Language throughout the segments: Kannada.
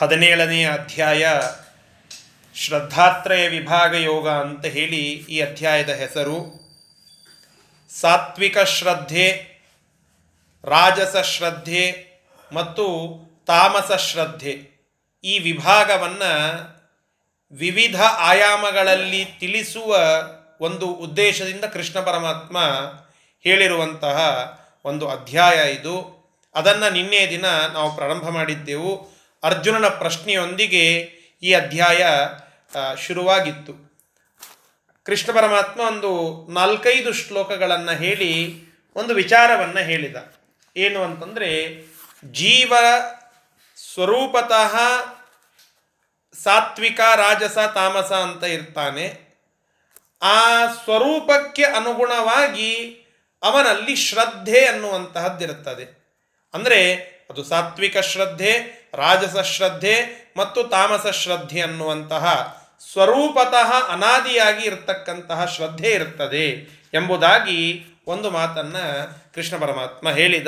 ಹದಿನೇಳನೆಯ ಅಧ್ಯಾಯ ಶ್ರದ್ಧಾತ್ರಯ ವಿಭಾಗ ಯೋಗ ಅಂತ ಹೇಳಿ ಈ ಅಧ್ಯಾಯದ ಹೆಸರು. ಸಾತ್ವಿಕ ಶ್ರದ್ಧೆ, ರಾಜಸ ಶ್ರದ್ಧೆ ಮತ್ತು ತಾಮಸ ಶ್ರದ್ಧೆ ಈ ವಿಭಾಗವನ್ನು ವಿವಿಧ ಆಯಾಮಗಳಲ್ಲಿ ತಿಳಿಸುವ ಒಂದು ಉದ್ದೇಶದಿಂದ ಕೃಷ್ಣ ಪರಮಾತ್ಮ ಹೇಳಿರುವಂತಹ ಒಂದು ಅಧ್ಯಾಯ ಇದು. ಅದನ್ನು ನಿನ್ನೆ ದಿನ ನಾವು ಪ್ರಾರಂಭ ಮಾಡಿದ್ದೆವು. ಅರ್ಜುನನ ಪ್ರಶ್ನೆಯೊಂದಿಗೆ ಈ ಅಧ್ಯಾಯ ಶುರುವಾಗಿತ್ತು. ಕೃಷ್ಣ ಪರಮಾತ್ಮ ಒಂದು ನಾಲ್ಕೈದು ಶ್ಲೋಕಗಳನ್ನು ಹೇಳಿ ಒಂದು ವಿಚಾರವನ್ನು ಹೇಳಿದ. ಏನು ಅಂತಂದರೆ, ಜೀವ ಸ್ವರೂಪತಃ ಸಾತ್ವಿಕ, ರಾಜಸ, ತಾಮಸ ಅಂತ ಇರ್ತಾನೆ. ಆ ಸ್ವರೂಪಕ್ಕೆ ಅನುಗುಣವಾಗಿ ಅವನಲ್ಲಿ ಶ್ರದ್ಧೆ ಅನ್ನುವಂತಹದ್ದಿರುತ್ತದೆ. ಅಂದರೆ ಅದು ಸಾತ್ವಿಕ ಶ್ರದ್ಧೆ ರಾಜಸ ಶ್ರದ್ಧೆ ಮತ್ತು ತಾಮಸ ಶ್ರದ್ಧೆ ಅನ್ನುವಂತಹ ಸ್ವರೂಪತಃ ಅನಾದಿಯಾಗಿ ಇರತಕ್ಕಂತಹ ಶ್ರದ್ಧೆ ಇರುತ್ತದೆ ಎಂಬುದಾಗಿ ಒಂದು ಮಾತನ್ನು ಕೃಷ್ಣ ಪರಮಾತ್ಮ ಹೇಳಿದ.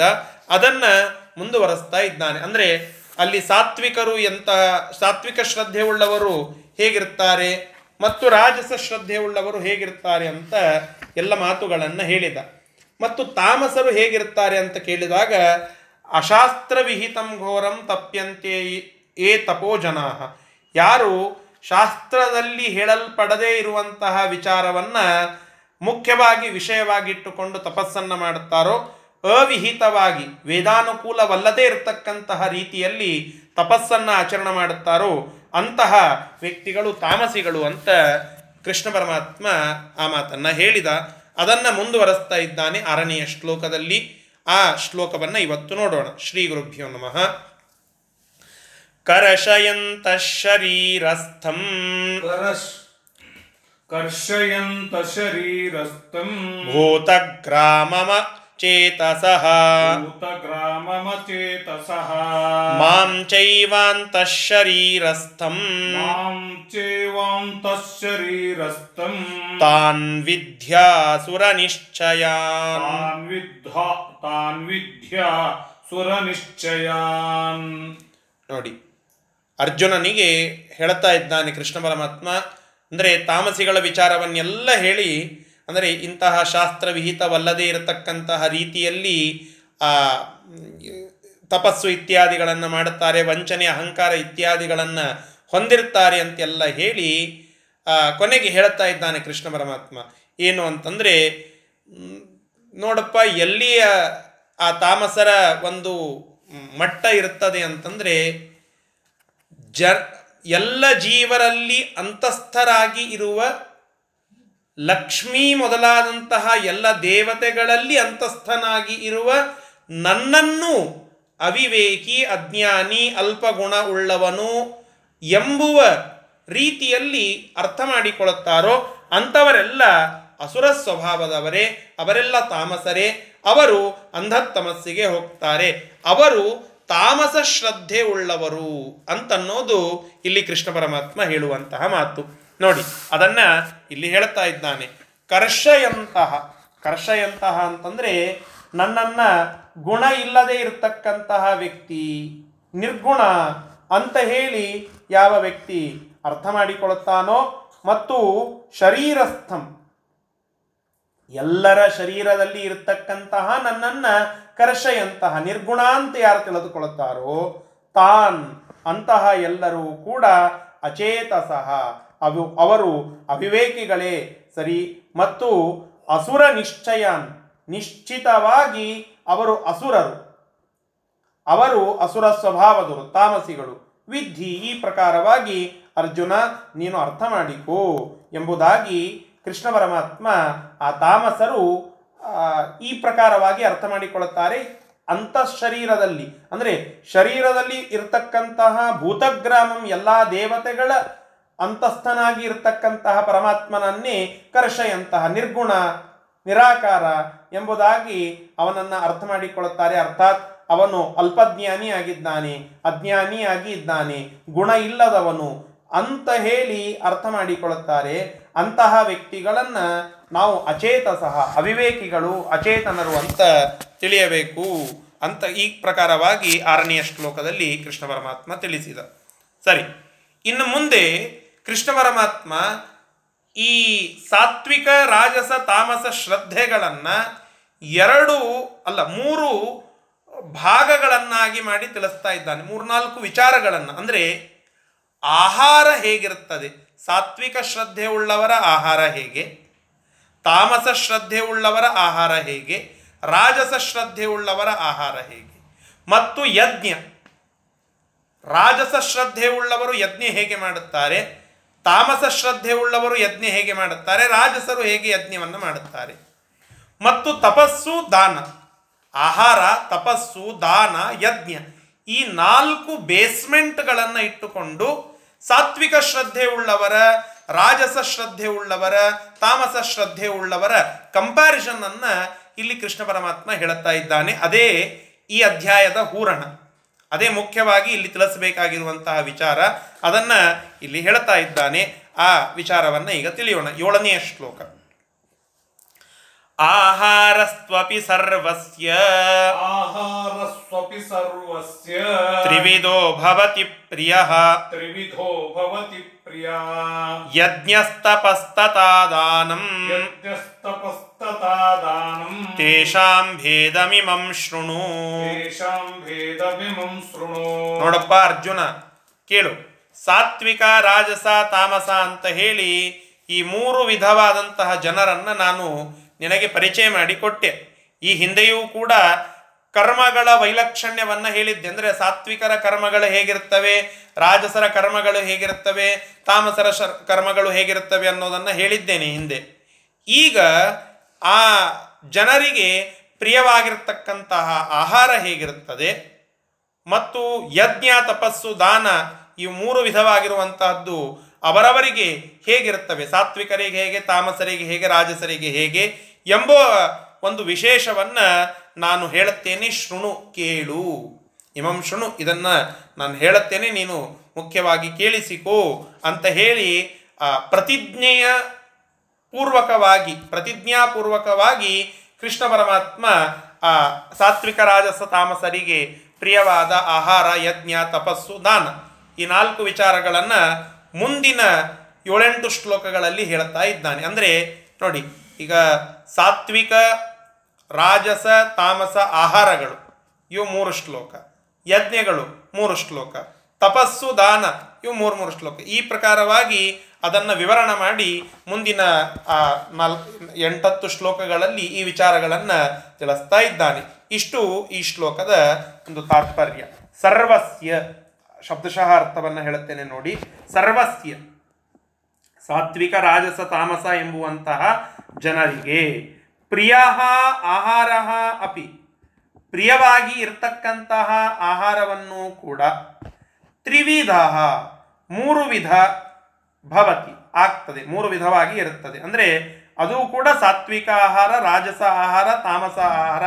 ಅದನ್ನು ಮುಂದುವರೆಸ್ತಾ ಇದ್ದಾನೆ. ಅಂದರೆ ಅಲ್ಲಿ ಸಾತ್ವಿಕರು ಎಂತಹ ಸಾತ್ವಿಕ ಶ್ರದ್ಧೆ ಉಳ್ಳವರು ಹೇಗಿರ್ತಾರೆ ಮತ್ತು ರಾಜಸ ಶ್ರದ್ಧೆ ಉಳ್ಳವರು ಹೇಗಿರ್ತಾರೆ ಅಂತ ಎಲ್ಲ ಮಾತುಗಳನ್ನು ಹೇಳಿದ. ಮತ್ತು ತಾಮಸರು ಹೇಗಿರ್ತಾರೆ ಅಂತ ಕೇಳಿದಾಗ ಅಶಾಸ್ತ್ರವಿಹಿತಂ ಘೋರಂ ತಪ್ಯಂತೆ ಏ ತಪೋ ಯಾರು ಶಾಸ್ತ್ರದಲ್ಲಿ ಹೇಳಲ್ಪಡದೇ ಇರುವಂತಹ ವಿಚಾರವನ್ನು ಮುಖ್ಯವಾಗಿ ವಿಷಯವಾಗಿಟ್ಟುಕೊಂಡು ತಪಸ್ಸನ್ನು ಮಾಡುತ್ತಾರೋ, ಅವಿಹಿತವಾಗಿ, ವೇದಾನುಕೂಲವಲ್ಲದೇ ಇರತಕ್ಕಂತಹ ರೀತಿಯಲ್ಲಿ ತಪಸ್ಸನ್ನು ಆಚರಣೆ ಮಾಡುತ್ತಾರೋ, ಅಂತಹ ವ್ಯಕ್ತಿಗಳು ತಾಮಸಿಗಳು ಅಂತ ಕೃಷ್ಣ ಪರಮಾತ್ಮ ಆ ಮಾತನ್ನು ಹೇಳಿದ. ಅದನ್ನು ಮುಂದುವರೆಸ್ತಾ ಇದ್ದಾನೆ ಆರನೆಯ ಶ್ಲೋಕದಲ್ಲಿ. ಆ ಶ್ಲೋಕವನ್ನು ಇವತ್ತು ನೋಡೋಣ. ಶ್ರೀ ಗುರುಭ್ಯೋ ನಮಃ. ಕರ್ಷಯಂತ ಶರೀರಸ್ಥಂ. ಭೂತಗ್ರಾಮಮ ಚೇತಸಃ ಭೂತಗ್ರಾಮಮಚೇತಸಃ ಮಾಂ ಚೈವಾಂತ ಶರೀರಸ್ಥಂ ಮಾಂ ಚೈವಾಂತ ಶರೀರಸ್ಥಂ ತಾನ್ ವಿದ್ಯಾ ನಿಶ್ಚಯಾನ್ ತಾನ್ ವಿದ್ಧ ತಾನ್ ವಿದ್ಯಾ ಸುರನಿಶ್ಚಯಾನ್ ನೋಡಿ ಅರ್ಜುನನಿಗೆ ಹೇಳ್ತಾ ಇದ್ದಾನೆ ಕೃಷ್ಣ ಪರಮಾತ್ಮ ಅಂದರೆ ತಾಮಸಿಗಳ ವಿಚಾರವನ್ನೆಲ್ಲ ಹೇಳಿ ಅಂದರೆ ಇಂತಹ ಶಾಸ್ತ್ರವಿಹಿತವಲ್ಲದೇ ಇರತಕ್ಕಂತಹ ರೀತಿಯಲ್ಲಿ ಆ, ತಪಸ್ಸು ಇತ್ಯಾದಿಗಳನ್ನು ಮಾಡುತ್ತಾರೆ, ವಂಚನೆ, ಅಹಂಕಾರ ಇತ್ಯಾದಿಗಳನ್ನು ಹೊಂದಿರ್ತಾರೆ ಅಂತೆಲ್ಲ ಹೇಳಿ ಕೊನೆಗೆ ಹೇಳ್ತಾ ಇದ್ದಾನೆ ಕೃಷ್ಣ ಪರಮಾತ್ಮ. ಏನು ಅಂತಂದರೆ ನೋಡಪ್ಪ, ಎಲ್ಲಿಯ ಆ ತಾಮಸರ ಒಂದು ಮಟ್ಟ ಇರುತ್ತದೆ ಅಂತಂದರೆ ಜ ಎಲ್ಲ ಜೀವರಲ್ಲಿ ಅಂತಸ್ಥರಾಗಿ ಇರುವ ಲಕ್ಷ್ಮೀ ಮೊದಲಾದಂತಹ ಎಲ್ಲ ದೇವತೆಗಳಲ್ಲಿ ಅಂತಸ್ಥನಾಗಿ ಇರುವ ನನ್ನನ್ನು ಅವಿವೇಕಿ, ಅಜ್ಞಾನಿ, ಅಲ್ಪಗುಣ ಉಳ್ಳವನು ಎಂಬುವ ರೀತಿಯಲ್ಲಿ ಅರ್ಥ ಮಾಡಿಕೊಳ್ಳುತ್ತಾರೋ ಅಂಥವರೆಲ್ಲ ಅಸುರ ಸ್ವಭಾವದವರೇ, ಅವರೆಲ್ಲ ತಾಮಸರೇ, ಅವರು ಅಂಧತಮಸ್ಸಿಗೆ ಹೋಗ್ತಾರೆ, ಅವರು ತಾಮಸ ಶ್ರದ್ಧೆ ಉಳ್ಳವರು ಅಂತನ್ನೋದು ಇಲ್ಲಿ ಕೃಷ್ಣ ಪರಮಾತ್ಮ ಹೇಳುವಂತಹ ಮಾತು. ನೋಡಿ, ಅದನ್ನ ಇಲ್ಲಿ ಹೇಳ್ತಾ ಇದ್ದಾನೆ. ಕರ್ಷಯಂತಹ ಕರ್ಷಯಂತಹ ಅಂತಂದ್ರೆ ನನ್ನನ್ನ ಗುಣ ಇಲ್ಲದೆ ಇರತಕ್ಕಂತಹ ವ್ಯಕ್ತಿ, ನಿರ್ಗುಣ ಅಂತ ಹೇಳಿ ಯಾವ ವ್ಯಕ್ತಿ ಅರ್ಥ ಮಾಡಿಕೊಳ್ಳುತ್ತಾನೋ ಮತ್ತು ಶರೀರಸ್ಥಂ, ಎಲ್ಲರ ಶರೀರದಲ್ಲಿ ಇರತಕ್ಕಂತಹ ನನ್ನನ್ನ ಕರ್ಷಯಂತಹ, ನಿರ್ಗುಣ ಅಂತ ಯಾರು ತಿಳಿದುಕೊಳ್ಳುತ್ತಾರೋ ತಾನ್ ಅಂತಹ ಎಲ್ಲರೂ ಕೂಡ ಅಚೇತಸಹ ಅವು, ಅವರು ಅವಿವೇಕಿಗಳೇ ಸರಿ ಮತ್ತು ಅಸುರ ನಿಶ್ಚಯನ್, ನಿಶ್ಚಿತವಾಗಿ ಅವರು ಅಸುರರು. ಅವರು ಅಸುರ ಸ್ವಭಾವದರು ತಾಮಸಿಗಳು. ವಿಧಿ ಈ ಪ್ರಕಾರವಾಗಿ, ಅರ್ಜುನ, ನೀನು ಅರ್ಥ ಮಾಡಿಕೊ ಎಂಬುದಾಗಿ ಕೃಷ್ಣ ಪರಮಾತ್ಮ ಆ ತಾಮಸರು ಈ ಪ್ರಕಾರವಾಗಿ ಅರ್ಥ ಮಾಡಿಕೊಳ್ಳುತ್ತಾರೆ. ಅಂತಃಶರೀರದಲ್ಲಿ ಅಂದರೆ ಶರೀರದಲ್ಲಿ ಇರತಕ್ಕಂತಹ ಭೂತಗ್ರಾಮಂ ಎಲ್ಲ ದೇವತೆಗಳ ಅಂತಸ್ಥನಾಗಿ ಇರತಕ್ಕಂತಹ ಪರಮಾತ್ಮನನ್ನೇ ಕರ್ಷಯಂತಹ ನಿರ್ಗುಣ, ನಿರಾಕಾರ ಎಂಬುದಾಗಿ ಅವನನ್ನು ಅರ್ಥ ಮಾಡಿಕೊಳ್ಳುತ್ತಾರೆ. ಅರ್ಥಾತ್ ಅವನು ಅಲ್ಪಜ್ಞಾನಿ ಆಗಿದ್ದಾನೆ ಅಜ್ಞಾನಿಯಾಗಿ ಇದ್ದಾನೆ, ಗುಣ ಇಲ್ಲದವನು ಅಂತ ಹೇಳಿ ಅರ್ಥ ಮಾಡಿಕೊಳ್ಳುತ್ತಾರೆ. ಅಂತಹ ವ್ಯಕ್ತಿಗಳನ್ನು ನಾವು ಅಚೇತ ಸಹ ಅವಿವೇಕಿಗಳು, ಅಚೇತನರು ಅಂತ ತಿಳಿಯಬೇಕು ಅಂತ ಈ ಪ್ರಕಾರವಾಗಿ ಆರನೆಯ ಶ್ಲೋಕದಲ್ಲಿ ಕೃಷ್ಣ ಪರಮಾತ್ಮ ತಿಳಿಸಿದ. ಸರಿ, ಇನ್ನು ಮುಂದೆ ಕೃಷ್ಣ ಪರಮಾತ್ಮ ಈ ಸಾತ್ವಿಕ, ರಾಜಸ, ತಾಮಸ ಶ್ರದ್ಧೆಗಳನ್ನು ಎರಡು ಅಲ್ಲ, ಮೂರು ಭಾಗಗಳನ್ನಾಗಿ ಮಾಡಿ ತಿಳಿಸ್ತಾ ಇದ್ದಾನೆ. ಮೂರ್ನಾಲ್ಕು ವಿಚಾರಗಳನ್ನು. ಅಂದರೆ ಆಹಾರ ಹೇಗಿರುತ್ತದೆ? ಸಾತ್ವಿಕ ಶ್ರದ್ಧೆ ಉಳ್ಳವರ ಆಹಾರ ಹೇಗೆ? ತಾಮಸ ಶ್ರದ್ಧೆ ಉಳ್ಳವರ ಆಹಾರ ಹೇಗೆ? ರಾಜಸ ಶ್ರದ್ಧೆ ಉಳ್ಳವರ ಆಹಾರ ಹೇಗೆ? ಮತ್ತು ಯಜ್ಞ. ರಾಜಸ ಶ್ರದ್ಧೆ ಉಳ್ಳವರು ಯಜ್ಞ ಹೇಗೆ ಮಾಡುತ್ತಾರೆ? ತಾಮಸ ಶ್ರದ್ಧೆ ಉಳ್ಳವರು ಯಜ್ಞ ಹೇಗೆ ಮಾಡುತ್ತಾರೆ? ರಾಜಸರು ಹೇಗೆ ಯಜ್ಞವನ್ನು ಮಾಡುತ್ತಾರೆ? ಮತ್ತು ತಪಸ್ಸು ದಾನ. ಆಹಾರ, ತಪಸ್ಸು, ದಾನ, ಯಜ್ಞ ಈ ನಾಲ್ಕು ಬೇಸ್ಮೆಂಟ್ಗಳನ್ನು ಇಟ್ಟುಕೊಂಡು ಸಾತ್ವಿಕ ಶ್ರದ್ಧೆ ಉಳ್ಳವರ, ರಾಜಸ ಶ್ರದ್ಧೆ ಉಳ್ಳವರ, ತಾಮಸ ಶ್ರದ್ಧೆ ಉಳ್ಳವರ ಕಂಪ್ಯಾರಿಸನ್ ಅನ್ನ ಇಲ್ಲಿ ಕೃಷ್ಣ ಪರಮಾತ್ಮ ಹೇಳುತ್ತಾ ಇದ್ದಾನೆ. ಅದೇ ಈ ಅಧ್ಯಾಯದ ಹೂರಣ. ಅದೇ ಮುಖ್ಯವಾಗಿ ಇಲ್ಲಿ ತಿಳಿಸಬೇಕಾಗಿರುವಂತಹ ವಿಚಾರ ಅದನ್ನ ಇಲ್ಲಿ ಹೇಳ್ತಾ ಇದ್ದಾನೆ. ಆ ವಿಚಾರವನ್ನ ಈಗ ತಿಳಿಯೋಣ. ಏಳನೆಯ ಶ್ಲೋಕ. ಆಹಾರಸ್ತ್ವಪಿ ಸರ್ವಸ್ಯ. ಆಹಾರಸ್ವಪಿ ಸರ್ವಸ್ಯ. ತ್ರಿವಿಧೋ ಭವತಿ ಪ್ರಿಯ. ತ್ರಿವಿಧೋ ಭವತಿ यज्ञस्तपस्ततादानम् ದಾನಂ ತೇಷಾಂ ಭೇದಮಿಮಂ ಶೃಣು. ತೇಷಾಂ ಭೇದಮಿಮಂ ಶೃಣು. ನೋಡಪ್ಪ ಅರ್ಜುನ ಕೇಳು. ಸಾತ್ವಿಕ ರಾಜಸ ತಾಮಸ ಅಂತ ಹೇಳಿ ಈ ಮೂರು ವಿಧವಾದಂತಹ ಜನರನ್ನ ನಾನು ನಿನಗೆ ಪರಿಚಯ ಮಾಡಿಕೊಟ್ಟೆ. ಈ ಹಿಂದೆಯೂ ಕೂಡ ಕರ್ಮಗಳ ವೈಲಕ್ಷಣ್ಯವನ್ನ ಹೇಳಿದ್ದೆ. ಅಂದರೆ ಸಾತ್ವಿಕರ ಕರ್ಮಗಳು ಹೇಗಿರುತ್ತವೆ ರಾಜಸರ ಕರ್ಮಗಳು ಹೇಗಿರುತ್ತವೆ ತಾಮಸರ ಕರ್ಮಗಳು ಹೇಗಿರುತ್ತವೆ ಅನ್ನೋದನ್ನು ಹೇಳಿದ್ದೇನೆ ಹಿಂದೆ. ಈಗ ಆ ಜನರಿಗೆ ಪ್ರಿಯವಾಗಿರ್ತಕ್ಕಂತಹ ಆಹಾರ ಹೇಗಿರುತ್ತದೆ ಮತ್ತು ಯಜ್ಞ, ತಪಸ್ಸು, ದಾನ ಈ ಮೂರು ವಿಧವಾಗಿರುವಂತಹದ್ದು ಅವರವರಿಗೆ ಹೇಗಿರುತ್ತವೆ ಸಾತ್ವಿಕರಿಗೆ ಹೇಗೆ, ತಾಮಸರಿಗೆ ಹೇಗೆ, ರಾಜಸರಿಗೆ ಹೇಗೆ ಎಂಬ ಒಂದು ವಿಶೇಷವನ್ನು ನಾನು ಹೇಳುತ್ತೇನೆ, ಶೃಣು ಕೇಳು. ಇಮಂ ಶೃಣು, ಇದನ್ನು ನಾನು ಹೇಳುತ್ತೇನೆ, ನೀನು ಮುಖ್ಯವಾಗಿ ಕೇಳಿಸಿಕೋ ಅಂತ ಹೇಳಿ, ಆ, ಪ್ರತಿಜ್ಞೆಯ ಪೂರ್ವಕವಾಗಿ, ಪ್ರತಿಜ್ಞಾಪೂರ್ವಕವಾಗಿ ಕೃಷ್ಣ ಪರಮಾತ್ಮ, ಆ, ಸಾತ್ವಿಕ ರಾಜಸ ತಾಮಸರಿಗೆ ಪ್ರಿಯವಾದ ಆಹಾರ, ಯಜ್ಞ, ತಪಸ್ಸು, ದಾನ ಈ ನಾಲ್ಕು ವಿಚಾರಗಳನ್ನು ಮುಂದಿನ ಏಳೆಂಟು ಶ್ಲೋಕಗಳಲ್ಲಿ ಹೇಳ್ತಾ ಇದ್ದಾನೆ. ಅಂದರೆ ನೋಡಿ, ಈಗ ಸಾತ್ವಿಕ, ರಾಜಸ, ತಾಮಸ ಆಹಾರಗಳು. ಇವು ಮೂರು ಶ್ಲೋಕ. ಯಜ್ಞಗಳು ಮೂರು ಶ್ಲೋಕ. ತಪಸ್ಸು, ದಾನ ಇವು ಮೂರು ಮೂರು ಶ್ಲೋಕ. ಈ ಪ್ರಕಾರವಾಗಿ ಅದನ್ನು ವಿವರಣೆ ಮಾಡಿ ಮುಂದಿನ, ಆ ನಾಲ್ಕು ಎಂಟತ್ತು ಶ್ಲೋಕಗಳಲ್ಲಿ ಈ ವಿಚಾರಗಳನ್ನು ತಿಳಿಸ್ತಾ ಇದ್ದಾನೆ. ಇಷ್ಟು ಈ ಶ್ಲೋಕದ ಒಂದು ತಾತ್ಪರ್ಯ. ಸರ್ವಸ್ಯ, ಶಬ್ದಶಃ ಅರ್ಥವನ್ನು ಹೇಳುತ್ತೇನೆ ನೋಡಿ. ಸರ್ವಸ್ಯ, ಸಾತ್ವಿಕ, ರಾಜಸ, ತಾಮಸ ಎಂಬುವಂತಹ ಜನರಿಗೆ ಪ್ರಿಯ ಆಹಾರ ಅಪಿ. ಪ್ರಿಯವಾಗಿ ಇರತಕ್ಕಂತಹ ಆಹಾರವನ್ನು ಕೂಡ ತ್ರಿವಿಧ ಮೂರು ವಿಧ ಭವತಿ ಆಗ್ತದೆ, ಮೂರು ವಿಧವಾಗಿ ಇರುತ್ತದೆ. ಅಂದರೆ ಅದು ಕೂಡ ಸಾತ್ವಿಕ ಆಹಾರ, ರಾಜಸ ಆಹಾರ, ತಾಮಸ ಆಹಾರ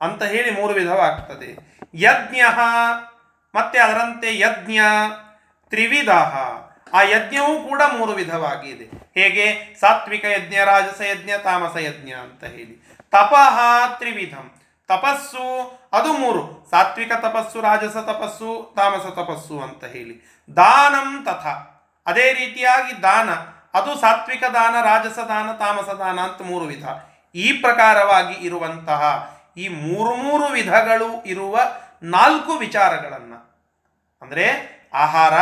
ಅಂತ ಹೇಳಿ ಮೂರು ವಿಧವಾಗ್ತದೆ. ಯಜ್ಞ, ಮತ್ತೆ ಅದರಂತೆ ಯಜ್ಞ, ತ್ರಿವಿಧ. ಆ ಯಜ್ಞವೂ ಕೂಡ ಮೂರು ವಿಧವಾಗಿದೆ. ಹೇಗೆ? ಸಾತ್ವಿಕ ಯಜ್ಞ, ರಾಜಸ ಯಜ್ಞ, ತಾಮಸ ಯಜ್ಞ ಅಂತ ಹೇಳಿ. ತಪಃ ತ್ರಿವಿಧಂ. ತಪಸ್ಸು, ಅದು ಮೂರು. ಸಾತ್ವಿಕ ತಪಸ್ಸು, ರಾಜಸ ತಪಸ್ಸು, ತಾಮಸ ತಪಸ್ಸು ಅಂತ ಹೇಳಿ. ದಾನಂ ತಥ. ಅದೇ ರೀತಿಯಾಗಿ ದಾನ. ಅದು ಸಾತ್ವಿಕ ದಾನ, ರಾಜಸ ದಾನ, ತಾಮಸ ದಾನ ಅಂತ ಮೂರು ವಿಧ. ಈ ಪ್ರಕಾರವಾಗಿ ಇರುವಂತಹ ಈ ಮೂರು ಮೂರು ವಿಧಗಳು ಇರುವ ನಾಲ್ಕು ವಿಚಾರಗಳನ್ನು. ಅಂದರೆ ಆಹಾರ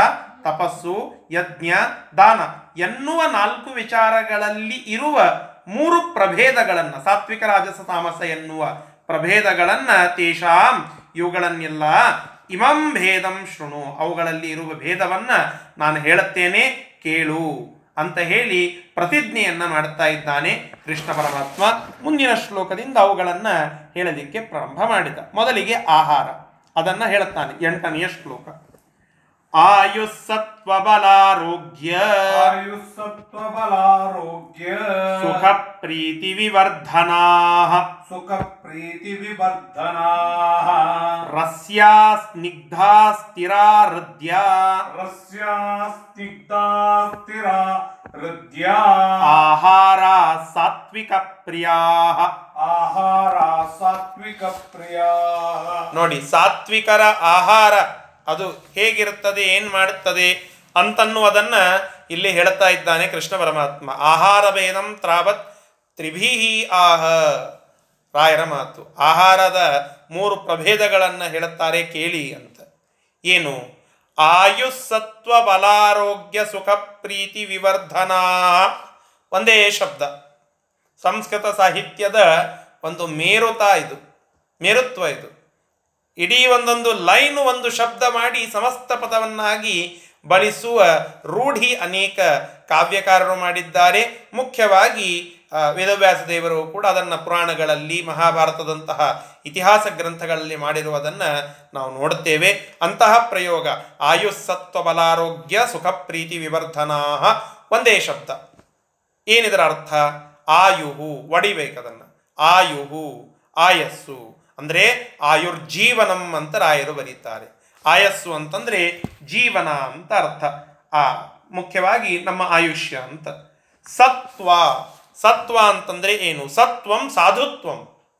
ತಪಸ್ಸು, ಯಜ್ಞ, ದಾನ ಎನ್ನುವ ನಾಲ್ಕು ವಿಚಾರಗಳಲ್ಲಿ ಇರುವ ಮೂರು ಪ್ರಭೇದಗಳನ್ನು, ಸಾತ್ವಿಕ, ರಾಜಸ, ತಾಮಸ ಎನ್ನುವ ಪ್ರಭೇದಗಳನ್ನು ತೇಷಾಂ ಇವುಗಳನ್ನೆಲ್ಲ ಇಮಂ ಭೇದಂ ಶೃಣು. ಅವುಗಳಲ್ಲಿ ಇರುವ ಭೇದವನ್ನು ನಾನು ಹೇಳುತ್ತೇನೆ, ಕೇಳು ಅಂತ ಹೇಳಿ ಪ್ರತಿಜ್ಞೆಯನ್ನ ಮಾಡುತ್ತಾ ಇದ್ದಾನೆ ಕೃಷ್ಣ ಪರಮಾತ್ಮ ಮುಂದಿನ ಶ್ಲೋಕದಿಂದ ಅವುಗಳನ್ನು ಹೇಳಲಿಕ್ಕೆ ಪ್ರಾರಂಭ ಮಾಡಿದ. ಮೊದಲಿಗೆ ಆಹಾರ. ಅದನ್ನ ಹೇಳುತ್ತಾನೆ ಎಂಟನೆಯ ಶ್ಲೋಕ. ಆಯುಸ್ಸತ್ವಬಲಾರೋಗ್ಯ. ಆಯುಸ್ಸತ್ವಬಲಾರೋಗ್ಯ. ಸುಖ ಪ್ರೀತಿ ವಿವರ್ಧನಾ ಸುಖ ಪ್ರೀತಿ ವಿವರ್ಧನಾ ರಸ್ಯ ಸ್ನಿಗ್ಧಾ ಸ್ಥಿರಾ ಹೃದಯ ರಸ್ಯ ಸ್ನಿಗ್ಧಾ ಸ್ಥಿರ ಹೃದಯ ಆಹಾರ ಸಾತ್ವಿಕ ಪ್ರಿಯಾ ಆಹಾರ ಸಾತ್ವಿಕ ಪ್ರಿಯ ನೋಡಿ ಸಾತ್ವಿಕರ ಆಹಾರ ಅದು ಹೇಗಿರುತ್ತದೆ, ಏನು ಮಾಡುತ್ತದೆ ಅಂತನ್ನುವುದನ್ನ ಇಲ್ಲಿ ಹೇಳ್ತಾ ಇದ್ದಾನೆ ಕೃಷ್ಣ ಪರಮಾತ್ಮ. ಆಹಾರ ಭೇದಂ ತ್ರಾವತ್ ತ್ರಿಭೀಹಿ ಆಹ. ರಾಯರ ಮಾತು. ಆಹಾರದ ಮೂರು ಪ್ರಭೇದಗಳನ್ನು ಹೇಳುತ್ತಾರೆ ಕೇಳಿ ಅಂತ. ಏನು? ಆಯುಸ್ಸತ್ವ ಬಲಾರೋಗ್ಯ ಸುಖ ಪ್ರೀತಿ ವಿವರ್ಧನಾ. ಒಂದೇ ಶಬ್ದ. ಸಂಸ್ಕೃತ ಸಾಹಿತ್ಯದ ಒಂದು ಮೇರುತ ಇದು, ಮೇರುತ್ವ ಇದು. ಇಡೀ ಒಂದೊಂದು ಲೈನ್ ಒಂದು ಶಬ್ದ ಮಾಡಿ ಸಮಸ್ತ ಪದವನ್ನಾಗಿ ಬಳಸುವ ರೂಢಿ ಅನೇಕ ಕಾವ್ಯಕಾರರು ಮಾಡಿದ್ದಾರೆ. ಮುಖ್ಯವಾಗಿ ವೇದವ್ಯಾಸ ದೇವರು ಕೂಡ ಅದನ್ನು ಪುರಾಣಗಳಲ್ಲಿ, ಮಹಾಭಾರತದಂತಹ ಇತಿಹಾಸ ಗ್ರಂಥಗಳಲ್ಲಿ ಮಾಡಿರುವುದನ್ನು ನಾವು ನೋಡುತ್ತೇವೆ. ಅಂತಹ ಪ್ರಯೋಗ ಆಯುಸ್ಸತ್ವ ಬಲಾರೋಗ್ಯ ಸುಖ ಪ್ರೀತಿ ವಿವರ್ಧನಾ ಒಂದೇ ಶಬ್ದ. ಏನಿದರ ಅರ್ಥ? ಆಯುಹು, ಒಡಿಬೇಕದನ್ನು. ಆಯುಹು, ಆಯಸ್ಸು. ಅಂದರೆ ಆಯುರ್ಜೀವನಂ ಅಂತ ರಾಯರು ಬರೀತಾರೆ. ಆಯಸ್ಸು ಅಂತಂದರೆ ಜೀವನ ಅಂತ ಅರ್ಥ. ಆ, ಮುಖ್ಯವಾಗಿ ನಮ್ಮ ಆಯುಷ್ಯ ಅಂತ. ಸತ್ವ. ಸತ್ವ ಅಂತಂದರೆ ಏನು? ಸತ್ವಂ ಸಾಧುತ್ವಂ.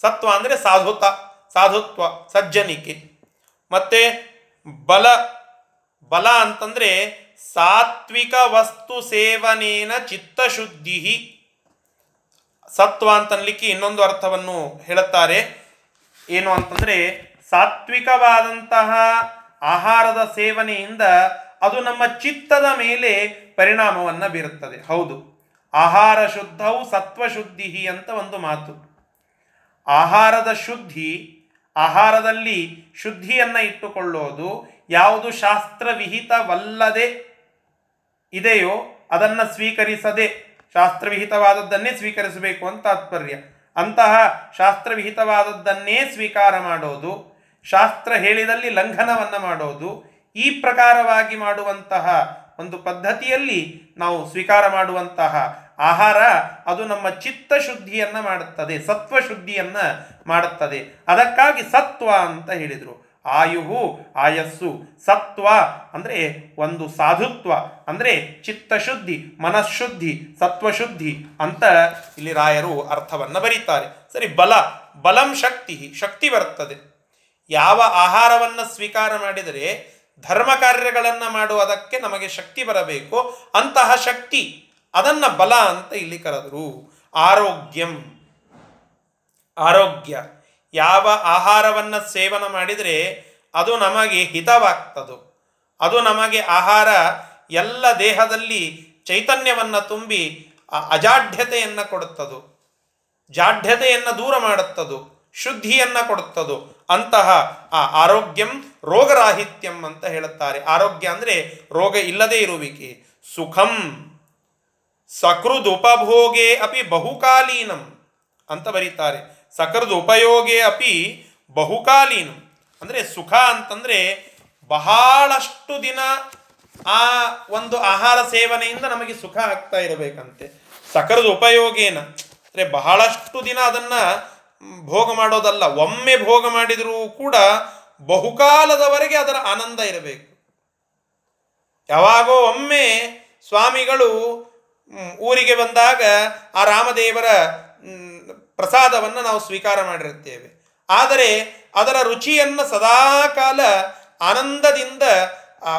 ಸತ್ವ ಅಂದರೆ ಸಾಧುತ, ಸಾಧುತ್ವ, ಸಜ್ಜನಿಕೆ. ಮತ್ತೆ ಬಲ ಬಲ ಅಂತಂದರೆ ಸಾತ್ವಿಕ ವಸ್ತು ಸೇವನೇನ ಚಿತ್ತಶುದ್ಧಿ ಸತ್ವ ಅಂತನ್ಲಿಕ್ಕೆ ಇನ್ನೊಂದು ಅರ್ಥವನ್ನು ಹೇಳುತ್ತಾರೆ. ಏನು ಅಂತಂದ್ರೆ ಸಾತ್ವಿಕವಾದಂತಹ ಆಹಾರದ ಸೇವನೆಯಿಂದ ಅದು ನಮ್ಮ ಚಿತ್ತದ ಮೇಲೆ ಪರಿಣಾಮವನ್ನು ಬೀರುತ್ತದೆ. ಹೌದು. ಆಹಾರ ಶುದ್ಧವು ಸತ್ವಶುದ್ಧಿ ಅಂತ ಒಂದು ಮಾತು. ಆಹಾರದ ಶುದ್ಧಿ, ಆಹಾರದಲ್ಲಿ ಶುದ್ಧಿಯನ್ನು ಇಟ್ಟುಕೊಳ್ಳೋದು ಯಾವುದು ಶಾಸ್ತ್ರವಿಹಿತವಲ್ಲದೆ ಇದೆಯೋ ಅದನ್ನು ಸ್ವೀಕರಿಸದೆ, ಶಾಸ್ತ್ರವಿಹಿತವಾದದ್ದನ್ನೇ ಸ್ವೀಕರಿಸಬೇಕು ಅಂತ ತಾತ್ಪರ್ಯ. ಅಂತಹ ಶಾಸ್ತ್ರವಿಹಿತವಾದದ್ದನ್ನೇ ಸ್ವೀಕಾರ ಮಾಡೋದು, ಶಾಸ್ತ್ರ ಹೇಳಿದಲ್ಲಿ ಲಂಘನವನ್ನು ಮಾಡೋದು, ಈ ಪ್ರಕಾರವಾಗಿ ಮಾಡುವಂತಹ ಒಂದು ಪದ್ಧತಿಯಲ್ಲಿ ನಾವು ಸ್ವೀಕಾರ ಮಾಡುವಂತಹ ಆಹಾರ ಅದು ನಮ್ಮ ಚಿತ್ತ ಶುದ್ಧಿಯನ್ನು ಮಾಡುತ್ತದೆ ಸತ್ವ ಶುದ್ಧಿಯನ್ನು ಮಾಡುತ್ತದೆ. ಅದಕ್ಕಾಗಿ ಸತ್ವ ಅಂತ ಹೇಳಿದರು. ಆಯುಹು, ಆಯಸ್ಸು, ಸತ್ವ ಅಂದರೆ ಒಂದು ಸಾಧುತ್ವ, ಅಂದರೆ ಚಿತ್ತಶುದ್ಧಿ, ಮನಃಶುದ್ಧಿ, ಸತ್ವಶುದ್ಧಿ ಅಂತ ಇಲ್ಲಿ ರಾಯರು ಅರ್ಥವನ್ನು ಬರೀತಾರೆ. ಸರಿ, ಬಲ, ಬಲಂ ಶಕ್ತಿ ಶಕ್ತಿ ಬರುತ್ತದೆ ಯಾವ ಆಹಾರವನ್ನು ಸ್ವೀಕಾರ ಮಾಡಿದರೆ ಧರ್ಮ ಕಾರ್ಯಗಳನ್ನು ಮಾಡುವುದಕ್ಕೆ ನಮಗೆ ಶಕ್ತಿ ಬರಬೇಕು. ಅಂತಹ ಶಕ್ತಿ, ಅದನ್ನು ಬಲ ಅಂತ ಇಲ್ಲಿ ಕರೆದರು. ಆರೋಗ್ಯಂ, ಆರೋಗ್ಯ. ಯಾವ ಆಹಾರವನ್ನು ಸೇವನ ಮಾಡಿದರೆ ಅದು ನಮಗೆ ಹಿತವಾಗ್ತದೋ. ಅದು ನಮಗೆ ಆಹಾರ ಎಲ್ಲ ದೇಹದಲ್ಲಿ ಚೈತನ್ಯವನ್ನು ತುಂಬಿ ಅಜಾಢ್ಯತೆಯನ್ನು ಕೊಡುತ್ತದೋ. ಜಾಢ್ಯತೆಯನ್ನು ದೂರ ಮಾಡುತ್ತದೋ. ಶುದ್ಧಿಯನ್ನು ಕೊಡುತ್ತದೋ. ಅಂತಹ ಆ, ಆರೋಗ್ಯಂ ರೋಗರಾಹಿತ್ಯಂ ಅಂತ ಹೇಳುತ್ತಾರೆ. ಆರೋಗ್ಯ ಅಂದರೆ ರೋಗ ಇಲ್ಲದೇ ಇರುವಿಕೆ. ಸುಖಂ ಸಕೃದುಪಭೋಗೇ ಅಪಿ ಬಹುಕಾಲೀನಂ ಅಂತ ಬರೀತಾರೆ. ಸಕೃದ್ ಉಪಯೋಗೇ ಅಪಿ ಬಹುಕಾಲೀನ. ಅಂದರೆ ಸುಖ ಅಂತಂದರೆ ಬಹಳಷ್ಟು ದಿನ ಆ ಒಂದು ಆಹಾರ ಸೇವನೆಯಿಂದ ನಮಗೆ ಸುಖ ಆಗ್ತಾ ಇರಬೇಕಂತೆ. ಸಕರದ ಉಪಯೋಗೇನ? ಅಂದರೆ ಬಹಳಷ್ಟು ದಿನ ಅದನ್ನು ಭೋಗ ಮಾಡೋದಲ್ಲ, ಒಮ್ಮೆ ಭೋಗ ಮಾಡಿದರೂ ಕೂಡ ಬಹುಕಾಲದವರೆಗೆ ಅದರ ಆನಂದ ಇರಬೇಕು. ಯಾವಾಗೋ ಒಮ್ಮೆ ಸ್ವಾಮಿಗಳು ಊರಿಗೆ ಬಂದಾಗ ಆ ರಾಮದೇವರ ಪ್ರಸಾದವನ್ನು ನಾವು ಸ್ವೀಕಾರ ಮಾಡಿರುತ್ತೇವೆ. ಆದರೆ ಅದರ ರುಚಿಯನ್ನು ಸದಾಕಾಲ ಆನಂದದಿಂದ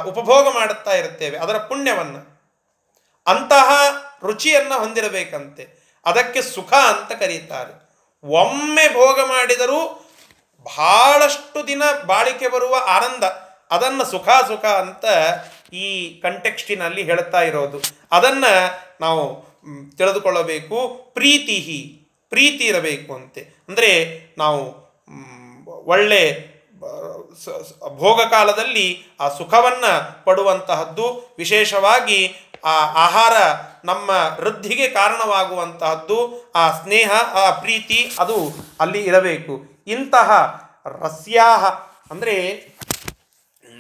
ಉಪಭೋಗ ಮಾಡುತ್ತಾ ಇರುತ್ತೇವೆ ಅದರ ಪುಣ್ಯವನ್ನು. ಅಂತಹ ರುಚಿಯನ್ನು ಹೊಂದಿರಬೇಕಂತೆ. ಅದಕ್ಕೆ ಸುಖ ಅಂತ ಕರೀತಾರೆ. ಒಮ್ಮೆ ಭೋಗ ಮಾಡಿದರೂ ಬಹಳಷ್ಟು ದಿನ ಬಾಳಿಕೆ ಬರುವ ಆನಂದ. ಅದನ್ನು ಸುಖ ಸುಖ ಅಂತ ಈ ಕಂಟೆಕ್ಸ್ಟಿನಲ್ಲಿ ಹೇಳ್ತಾ ಇರೋದು. ಅದನ್ನು ನಾವು ತಿಳಿದುಕೊಳ್ಳಬೇಕು. ಪ್ರೀತಿ ಪ್ರೀತಿ ಇರಬೇಕು ಅಂತೆ. ಅಂದರೆ ನಾವು ಒಳ್ಳೆ ಭೋಗ ಕಾಲದಲ್ಲಿ ಆ ಸುಖವನ್ನು ಪಡುವಂತಹದ್ದು, ವಿಶೇಷವಾಗಿ ಆ ಆಹಾರ ನಮ್ಮ ವೃದ್ಧಿಗೆ ಕಾರಣವಾಗುವಂತಹದ್ದು, ಆ ಸ್ನೇಹ, ಆ ಪ್ರೀತಿ, ಅದು ಅಲ್ಲಿ ಇರಬೇಕು. ಇಂತಹ ರಸ್ಯಾಹ, ಅಂದರೆ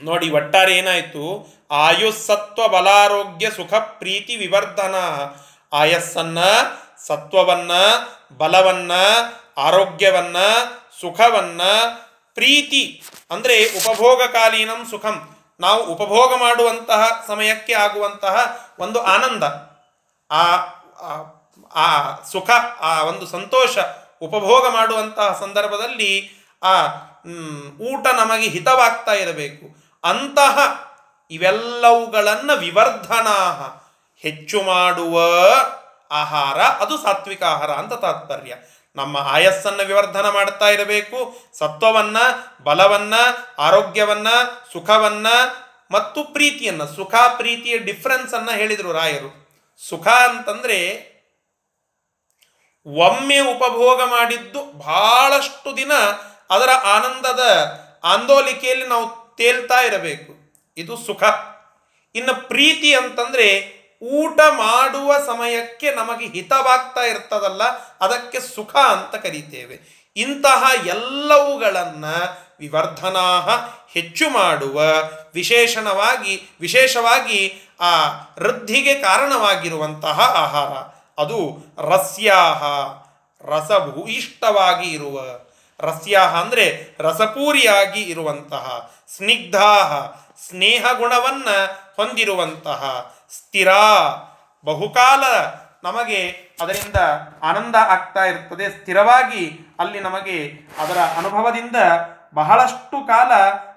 ನೋಡಿ, ಒಟ್ಟಾರೆ ಏನಾಯಿತು? ಆಯುಸ್ಸತ್ವ ಬಲಾರೋಗ್ಯ ಸುಖ ಪ್ರೀತಿ ವಿವರ್ಧನ. ಆಯಸ್ಸನ್ನ, ಸತ್ವವನ್ನ, ಬಲವನ್ನ, ಆರೋಗ್ಯವನ್ನ, ಸುಖವನ್ನ, ಪ್ರೀತಿ ಅಂದರೆ ಉಪಭೋಗಕಾಲೀನಂ ಸುಖಂ. ನಾವು ಉಪಭೋಗ ಮಾಡುವಂತಹ ಸಮಯಕ್ಕೆ ಆಗುವಂತಹ ಒಂದು ಆನಂದ. ಆ, ಆ- ಸುಖ, ಆ ಒಂದು ಸಂತೋಷ ಉಪಭೋಗ ಮಾಡುವಂತಹ ಸಂದರ್ಭದಲ್ಲಿ ಆ ಊಟ ನಮಗೆ ಹಿತವಾಗ್ತಾ ಇರಬೇಕು. ಅಂತಹ ಇವೆಲ್ಲವುಗಳನ್ನು ವಿವರ್ಧನಾ ಹೆಚ್ಚು ಮಾಡುವ ಆಹಾರ ಅದು ಸಾತ್ವಿಕ ಆಹಾರ ಅಂತ ತಾತ್ಪರ್ಯ. ನಮ್ಮ ಆಯಸ್ಸನ್ನು ವಿವರ್ಧನ ಮಾಡ್ತಾ ಇರಬೇಕು. ಸತ್ವವನ್ನ, ಬಲವನ್ನ, ಆರೋಗ್ಯವನ್ನ, ಸುಖವನ್ನ ಮತ್ತು ಪ್ರೀತಿಯನ್ನು ಸುಖ ಪ್ರೀತಿಯ ಡಿಫ್ರೆನ್ಸ್ ಅನ್ನ ಹೇಳಿದರು ರಾಯರು. ಸುಖ ಅಂತಂದ್ರೆ ಒಮ್ಮೆ ಉಪಭೋಗ ಮಾಡಿದ್ದು ಬಹಳಷ್ಟು ದಿನ ಅದರ ಆನಂದದ ಆಂದೋಲಿಕೆಯಲ್ಲಿ ನಾವು ತೇಲ್ತಾ ಇರಬೇಕು. ಇದು ಸುಖ. ಇನ್ನು ಪ್ರೀತಿ ಅಂತಂದ್ರೆ ಊಟ ಮಾಡುವ ಸಮಯಕ್ಕೆ ನಮಗೆ ಹಿತವಾಗ್ತಾ ಇರ್ತದಲ್ಲ, ಅದಕ್ಕೆ ಸುಖ ಅಂತ ಕರೀತೇವೆ. ಇಂತಹ ಎಲ್ಲವುಗಳನ್ನು ವಿವರ್ಧನಾ ಹೆಚ್ಚು ಮಾಡುವ, ವಿಶೇಷಣವಾಗಿ, ವಿಶೇಷವಾಗಿ ಆ ವೃದ್ಧಿಗೆ ಕಾರಣವಾಗಿರುವಂತಹ ಆಹಾರ. ಅದು ರಸ್ಯಾಹ ರಸಭೂಯಿಷ್ಠವಾಗಿ ಇರುವ, ರಸ್ಯಾಹ ಅಂದರೆ ರಸಪೂರಿಯಾಗಿ ಇರುವಂತಹ, ಸ್ನಿಗ್ಧಾಹ, ಸ್ನೇಹ ಗುಣವನ್ನು ಹೊಂದಿರುವಂತಹ ಸ್ಥಿರ. ಬಹುಕಾಲ ನಮಗೆ ಅದರಿಂದ ಆನಂದ ಆಗ್ತಾ ಇರ್ತದೆ. ಸ್ಥಿರವಾಗಿ ಅಲ್ಲಿ ನಮಗೆ ಅದರ ಅನುಭವದಿಂದ ಬಹಳಷ್ಟು ಕಾಲ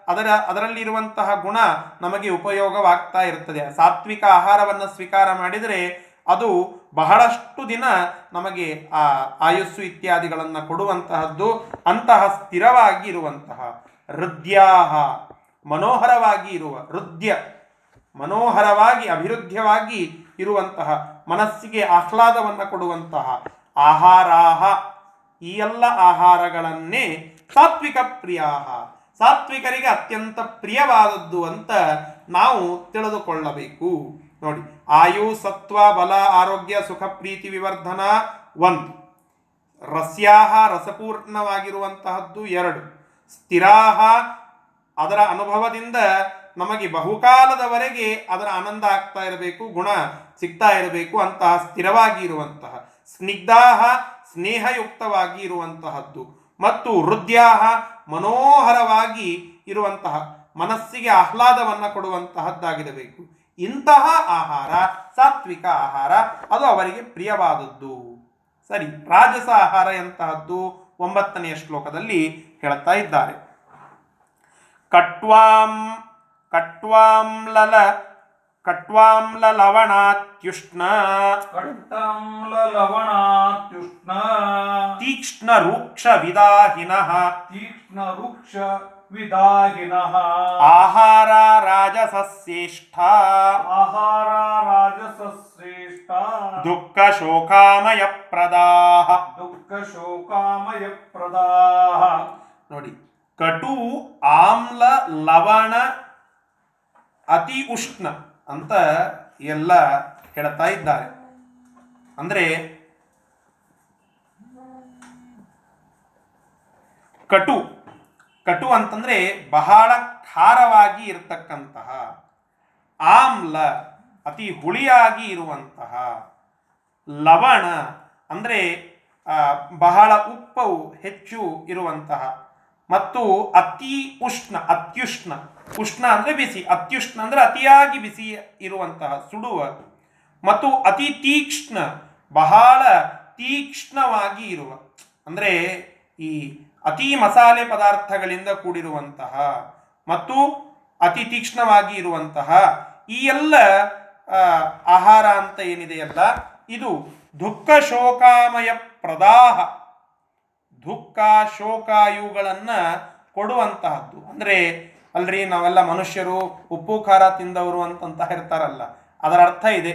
ಅದರ, ಅದರಲ್ಲಿರುವಂತಹ ಗುಣ ನಮಗೆ ಉಪಯೋಗವಾಗ್ತಾ ಇರ್ತದೆ. ಸಾತ್ವಿಕ ಆಹಾರವನ್ನು ಸ್ವೀಕಾರ ಮಾಡಿದರೆ ಅದು ಬಹಳಷ್ಟು ದಿನ ನಮಗೆ ಆ ಆಯುಸ್ಸು ಇತ್ಯಾದಿಗಳನ್ನು ಕೊಡುವಂತಹದ್ದು, ಅಂತಹ ಸ್ಥಿರವಾಗಿ ಇರುವಂತಹ, ಹೃದ್ಯಾಹ, ಮನೋಹರವಾಗಿ ಇರುವ, ಹೃದಯ. ಮನೋಹರವಾಗಿ ಅಭಿವೃದ್ಧಿಯವಾಗಿ ಇರುವಂತಹ, ಮನಸ್ಸಿಗೆ ಆಹ್ಲಾದವನ್ನು ಕೊಡುವಂತಹ ಆಹಾರಾಹ, ಈ ಎಲ್ಲ ಆಹಾರಗಳನ್ನೇ ಸಾತ್ವಿಕ ಪ್ರಿಯಾಹ. ಸಾತ್ವಿಕರಿಗೆ ಅತ್ಯಂತ ಪ್ರಿಯವಾದದ್ದು ಅಂತ ನಾವು ತಿಳಿದುಕೊಳ್ಳಬೇಕು. ನೋಡಿ, ಆಯು, ಸತ್ವ, ಬಲ, ಆರೋಗ್ಯ, ಸುಖ, ಪ್ರೀತಿ, ವಿವರ್ಧನ ಒಂದು. ರಸ್ಯಾಹ, ರಸಪೂರ್ಣವಾಗಿರುವಂತಹದ್ದು ಎರಡು. ಸ್ಥಿರಾಹ, ಅದರ ಅನುಭವದಿಂದ ನಮಗೆ ಬಹುಕಾಲದವರೆಗೆ ಅದರ ಆನಂದ ಆಗ್ತಾ ಇರಬೇಕು, ಗುಣ ಸಿಗ್ತಾ ಇರಬೇಕು ಅಂತಹ ಸ್ಥಿರವಾಗಿ ಇರುವಂತಹ, ಸ್ನಿಗ್ಧಾಹ, ಸ್ನೇಹಯುಕ್ತವಾಗಿ ಇರುವಂತಹದ್ದು ಮತ್ತು ಹೃದಯಾಹ ಮನೋಹರವಾಗಿ ಇರುವಂತಹ, ಮನಸ್ಸಿಗೆ ಆಹ್ಲಾದವನ್ನು ಕೊಡುವಂತಹದ್ದಾಗಿರಬೇಕು. ಇಂತಹ ಆಹಾರ, ಸಾತ್ವಿಕ ಆಹಾರ, ಅದು ಅವರಿಗೆ ಪ್ರಿಯವಾದದ್ದು. ಸರಿ, ರಾಜಸ ಆಹಾರ ಎಂತಹದ್ದು ಒಂಬತ್ತನೆಯ ಶ್ಲೋಕದಲ್ಲಿ ಹೇಳ್ತಾ ಇದ್ದಾರೆ. ಕಟ್ವಾಂ ಕಟ್ವಾಂಲಲ ಕಟ್ವಾಂಲಲವಣಾತ್ಯುಷ್ಣ ಲವಣಾತ್ಯುಷ್ಣ ಕಟ್ಟಂಲ ಲವಣಾತ್ಯುಷ್ಣ ತೀಕ್ಷ್ಣ ರೂಕ್ಷ ವಿದಾಹಿನಃ ತೀಕ್ಷ್ಣ ವೃಕ್ಷ ವಿದಾಹಿನಃ ಆಹಾರ ರಾಜಸಸ್ಯೇಷ್ಠ. ಆಹಾರ ರಾಜಸಶ್ರೇಷ್ಠ ದುಃಖ ಶೋಕಾಮಯ ಪ್ರದಾಹ ದುಃಖ ಶೋಕಾಮಯ ಪ್ರದಾಹ ನೋಡಿ ಕಟು ಆಮ್ಲ ಲವಣ ಅತಿ ಉಷ್ಣ ಅಂತ ಎಲ್ಲ ಹೇಳ್ತಾ ಇದ್ದಾರೆ. ಅಂದ್ರೆ ಕಟು. ಕಟು ಅಂತಂದ್ರೆ ಬಹಳ ಖಾರವಾಗಿ ಇರತಕ್ಕಂತಹ, ಆಮ್ಲ, ಅತಿ ಹುಳಿಯಾಗಿ ಇರುವಂತಹ, ಲವಣ, ಅಂದರೆ ಬಹಳ ಉಪ್ಪವು ಹೆಚ್ಚು ಇರುವಂತಹ ಮತ್ತು ಅತಿ ಉಷ್ಣ, ಅತ್ಯುಷ್ಣ. ಉಷ್ಣ ಅಂದರೆ ಬಿಸಿ, ಅತ್ಯುಷ್ಣ ಅಂದರೆ ಅತಿಯಾಗಿ ಬಿಸಿ ಇರುವಂತಹ ಸುಡುವ ಮತ್ತು ಅತಿ ತೀಕ್ಷ್ಣ, ಬಹಳ ತೀಕ್ಷ್ಣವಾಗಿ ಇರುವ, ಅಂದರೆ ಈ ಅತಿ ಮಸಾಲೆ ಪದಾರ್ಥಗಳಿಂದ ಕೂಡಿರುವಂತಹ ಮತ್ತು ಅತಿ ತೀಕ್ಷ್ಣವಾಗಿ ಇರುವಂತಹ ಈ ಎಲ್ಲ ಆಹಾರ ಅಂತ ಏನಿದೆಯಲ್ಲ, ಇದು ದುಃಖ ಶೋಕಾಮಯ ಪ್ರದಾಹ. ದುಃಖ, ಶೋಕ ಇವುಗಳನ್ನು ಕೊಡುವಂತಹದ್ದು. ಅಂದರೆ ಅಲ್ರಿ ನಾವೆಲ್ಲ ಮನುಷ್ಯರು, ಉಪ್ಪು, ಖಾರ ತಿಂದವರು ಅಂತಂತ ಇರ್ತಾರಲ್ಲ. ಅದರ ಅರ್ಥ ಇದೆ.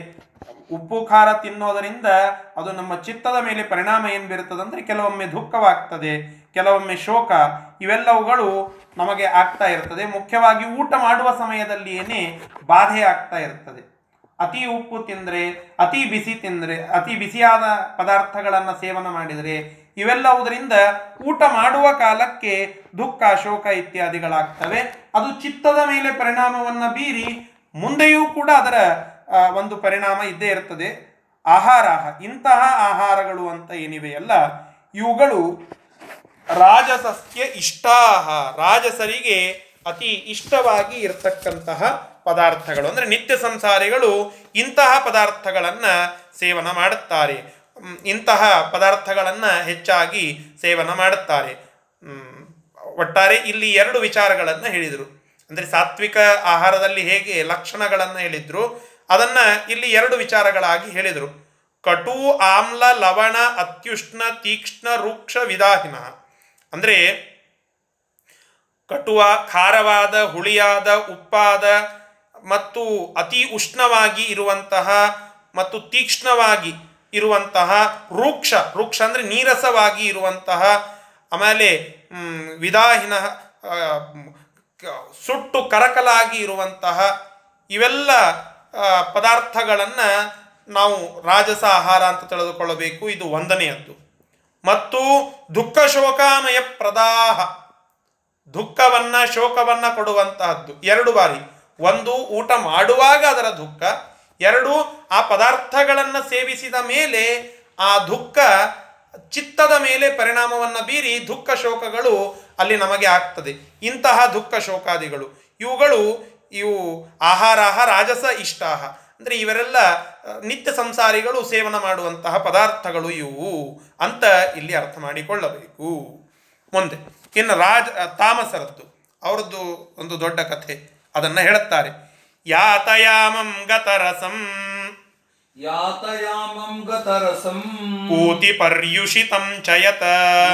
ಉಪ್ಪು, ಖಾರ ತಿನ್ನೋದರಿಂದ ಅದು ನಮ್ಮ ಚಿತ್ತದ ಮೇಲೆ ಪರಿಣಾಮ ಏನು ಬೀರುತ್ತದೆ ಕೆಲವೊಮ್ಮೆ ದುಃಖವಾಗ್ತದೆ, ಕೆಲವೊಮ್ಮೆ ಶೋಕ. ಇವೆಲ್ಲವುಗಳು ನಮಗೆ ಆಗ್ತಾ ಇರ್ತದೆ. ಮುಖ್ಯವಾಗಿ ಊಟ ಮಾಡುವ ಸಮಯದಲ್ಲಿಯೇ ಬಾಧೆ ಆಗ್ತಾ ಇರ್ತದೆ. ಅತಿ ಉಪ್ಪು ತಿಂದರೆ, ಅತಿ ಬಿಸಿ ತಿಂದರೆ, ಅತಿ ಬಿಸಿಯಾದ ಪದಾರ್ಥಗಳನ್ನು ಸೇವನೆ ಮಾಡಿದರೆ ಇವೆಲ್ಲವುದರಿಂದ ಊಟ ಮಾಡುವ ಕಾಲಕ್ಕೆ ದುಃಖ, ಶೋಕ ಇತ್ಯಾದಿಗಳಾಗ್ತವೆ. ಅದು ಚಿತ್ತದ ಮೇಲೆ ಪರಿಣಾಮವನ್ನು ಬೀರಿ ಮುಂದೆಯೂ ಕೂಡ ಅದರ ಒಂದು ಪರಿಣಾಮ ಇದ್ದೇ ಇರ್ತದೆ. ಆಹಾರ, ಇಂತಹ ಆಹಾರಗಳು ಅಂತ ಏನಿವೆಯಲ್ಲ ಇವುಗಳು ರಾಜಸಸ್ಯ ಇಷ್ಟಾಹ, ರಾಜಸರಿಗೆ ಅತಿ ಇಷ್ಟವಾಗಿ ಇರತಕ್ಕಂತಹ ಪದಾರ್ಥಗಳು. ಅಂದರೆ ನಿತ್ಯ ಸಂಸಾರಿಗಳು ಇಂತಹ ಪದಾರ್ಥಗಳನ್ನು ಸೇವನ ಮಾಡುತ್ತಾರೆ. ಇಂತಹ ಪದಾರ್ಥಗಳನ್ನು ಹೆಚ್ಚಾಗಿ ಸೇವನ ಮಾಡುತ್ತಾರೆ. ಒಟ್ಟಾರೆ ಇಲ್ಲಿ ಎರಡು ವಿಚಾರಗಳನ್ನು ಹೇಳಿದರು. ಅಂದರೆ ಸಾತ್ವಿಕ ಆಹಾರದಲ್ಲಿ ಹೇಗೆ ಲಕ್ಷಣಗಳನ್ನು ಹೇಳಿದ್ರು, ಅದನ್ನ ಇಲ್ಲಿ ಎರಡು ವಿಚಾರಗಳಾಗಿ ಹೇಳಿದರು. ಕಟು, ಆಮ್ಲ, ಲವಣ, ಅತ್ಯುಷ್ಣ, ತೀಕ್ಷ್ಣ, ರೂಕ್ಷ, ವಿದಾಹಿನ. ಅಂದರೆ ಕಟುವ, ಖಾರವಾದ, ಹುಳಿಯಾದ, ಉಪ್ಪಾದ ಮತ್ತು ಅತಿ ಉಷ್ಣವಾಗಿ ಇರುವಂತಹ ಮತ್ತು ತೀಕ್ಷ್ಣವಾಗಿ ಇರುವಂತಹ ರೂಕ್ಷ ರೂಕ್ಷ ಅಂದರೆ ನೀರಸವಾಗಿ ಇರುವಂತಹ, ಆಮೇಲೆ ವಿದಾಹಿನ ಸುಟ್ಟು ಕರಕಲಾಗಿ ಇರುವಂತಹ ಇವೆಲ್ಲ ಪದಾರ್ಥಗಳನ್ನು ನಾವು ರಾಜಸ ಆಹಾರ ಅಂತ ತಿಳಿದುಕೊಳ್ಳಬೇಕು. ಇದು ಒಂದನೆಯದ್ದು. ಮತ್ತು ದುಃಖ ಶೋಕಾಮಯ ಪ್ರದಾಹ. ದುಃಖವನ್ನು ಶೋಕವನ್ನು ಕೊಡುವಂತಹದ್ದು. ಎರಡು ಬಾರಿ. ಒಂದು ಊಟ ಮಾಡುವಾಗ ಅದರ ದುಃಖ ಎರಡು, ಆ ಪದಾರ್ಥಗಳನ್ನು ಸೇವಿಸಿದ ಮೇಲೆ ಆ ದುಃಖ ಚಿತ್ತದ ಮೇಲೆ ಪರಿಣಾಮವನ್ನು ಬೀರಿ ದುಃಖ ಶೋಕಗಳು ಅಲ್ಲಿ ನಮಗೆ ಆಗ್ತದೆ. ಇಂತಹ ದುಃಖ ಶೋಕಾದಿಗಳು. ಇವುಗಳು ಇವು ಆಹಾರಾಹ ರಾಜಸ ಇಷ್ಟಾಹ. ಅಂದರೆ ಇವರೆಲ್ಲ ನಿತ್ಯ ಸಂಸಾರಿಗಳು ಸೇವನ ಮಾಡುವಂತಹ ಪದಾರ್ಥಗಳು ಇವು ಅಂತ ಇಲ್ಲಿ ಅರ್ಥ ಮಾಡಿಕೊಳ್ಳಬೇಕು. ಮುಂದೆ, ಇನ್ನು ರಾಜ ತಾಮಸರದ್ದು ಅವರದ್ದು ಒಂದು ದೊಡ್ಡ ಕಥೆ. ಅದನ್ನು ಹೇಳುತ್ತಾರೆ. ಯಾತಯಾಮಂ ಗತರಸಂ. ಯಾತಯಾಮಂ ಗತರಸಂ. ಕೂತಿ ಪರ್ಯುಷಿತಂ ಚಯತ.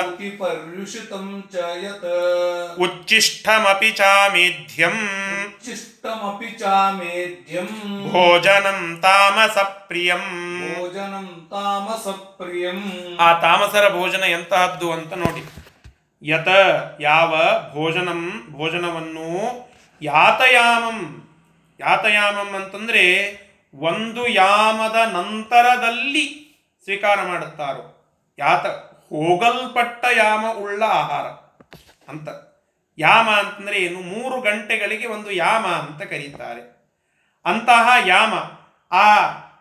ಕೂತಿ ಪರ್ಯುಷಿತಂ ಚಯತ. ಯತ್ ಉಚ್ಚಿಷ್ಟಮಪಿ ಚಾಮೇಧ್ಯಂ. ಉಚ್ಚಿಷ್ಟಮಪಿ ಚಾಮೇಧ್ಯಂ. ಭೋಜನಂ ತಾಮಸ ಪ್ರಿಯಂ ಭೋಜನಂ ತಾಮಸ ಪ್ರಿಯಂ ಆ ತಾಮಸರ ಭೋಜನ ಎಂತಹದ್ದು ಅಂತ ನೋಡಿ. ಯತ ಯಾವ ಭೋಜನಂ ಭೋಜನವನ್ನು ಯಾತಯಾಮಂ ಯಾತಯಾಮಂ ಅಂತಂದರೆ ಒಂದು ಯಾಮದ ನಂತರದಲ್ಲಿ ಸ್ವೀಕಾರ ಮಾಡುತ್ತಾರೋ. ಯಾತ ಹೋಗಲ್ಪಟ್ಟ ಯಾಮ ಉಳ್ಳ ಆಹಾರ ಅಂತ. ಯಾಮ ಅಂತಂದರೆ ಏನು? ಮೂರು ಗಂಟೆಗಳಿಗೆ ಒಂದು ಯಾಮ ಅಂತ ಕರೀತಾರೆ. ಅಂತಹ ಯಾಮ, ಆ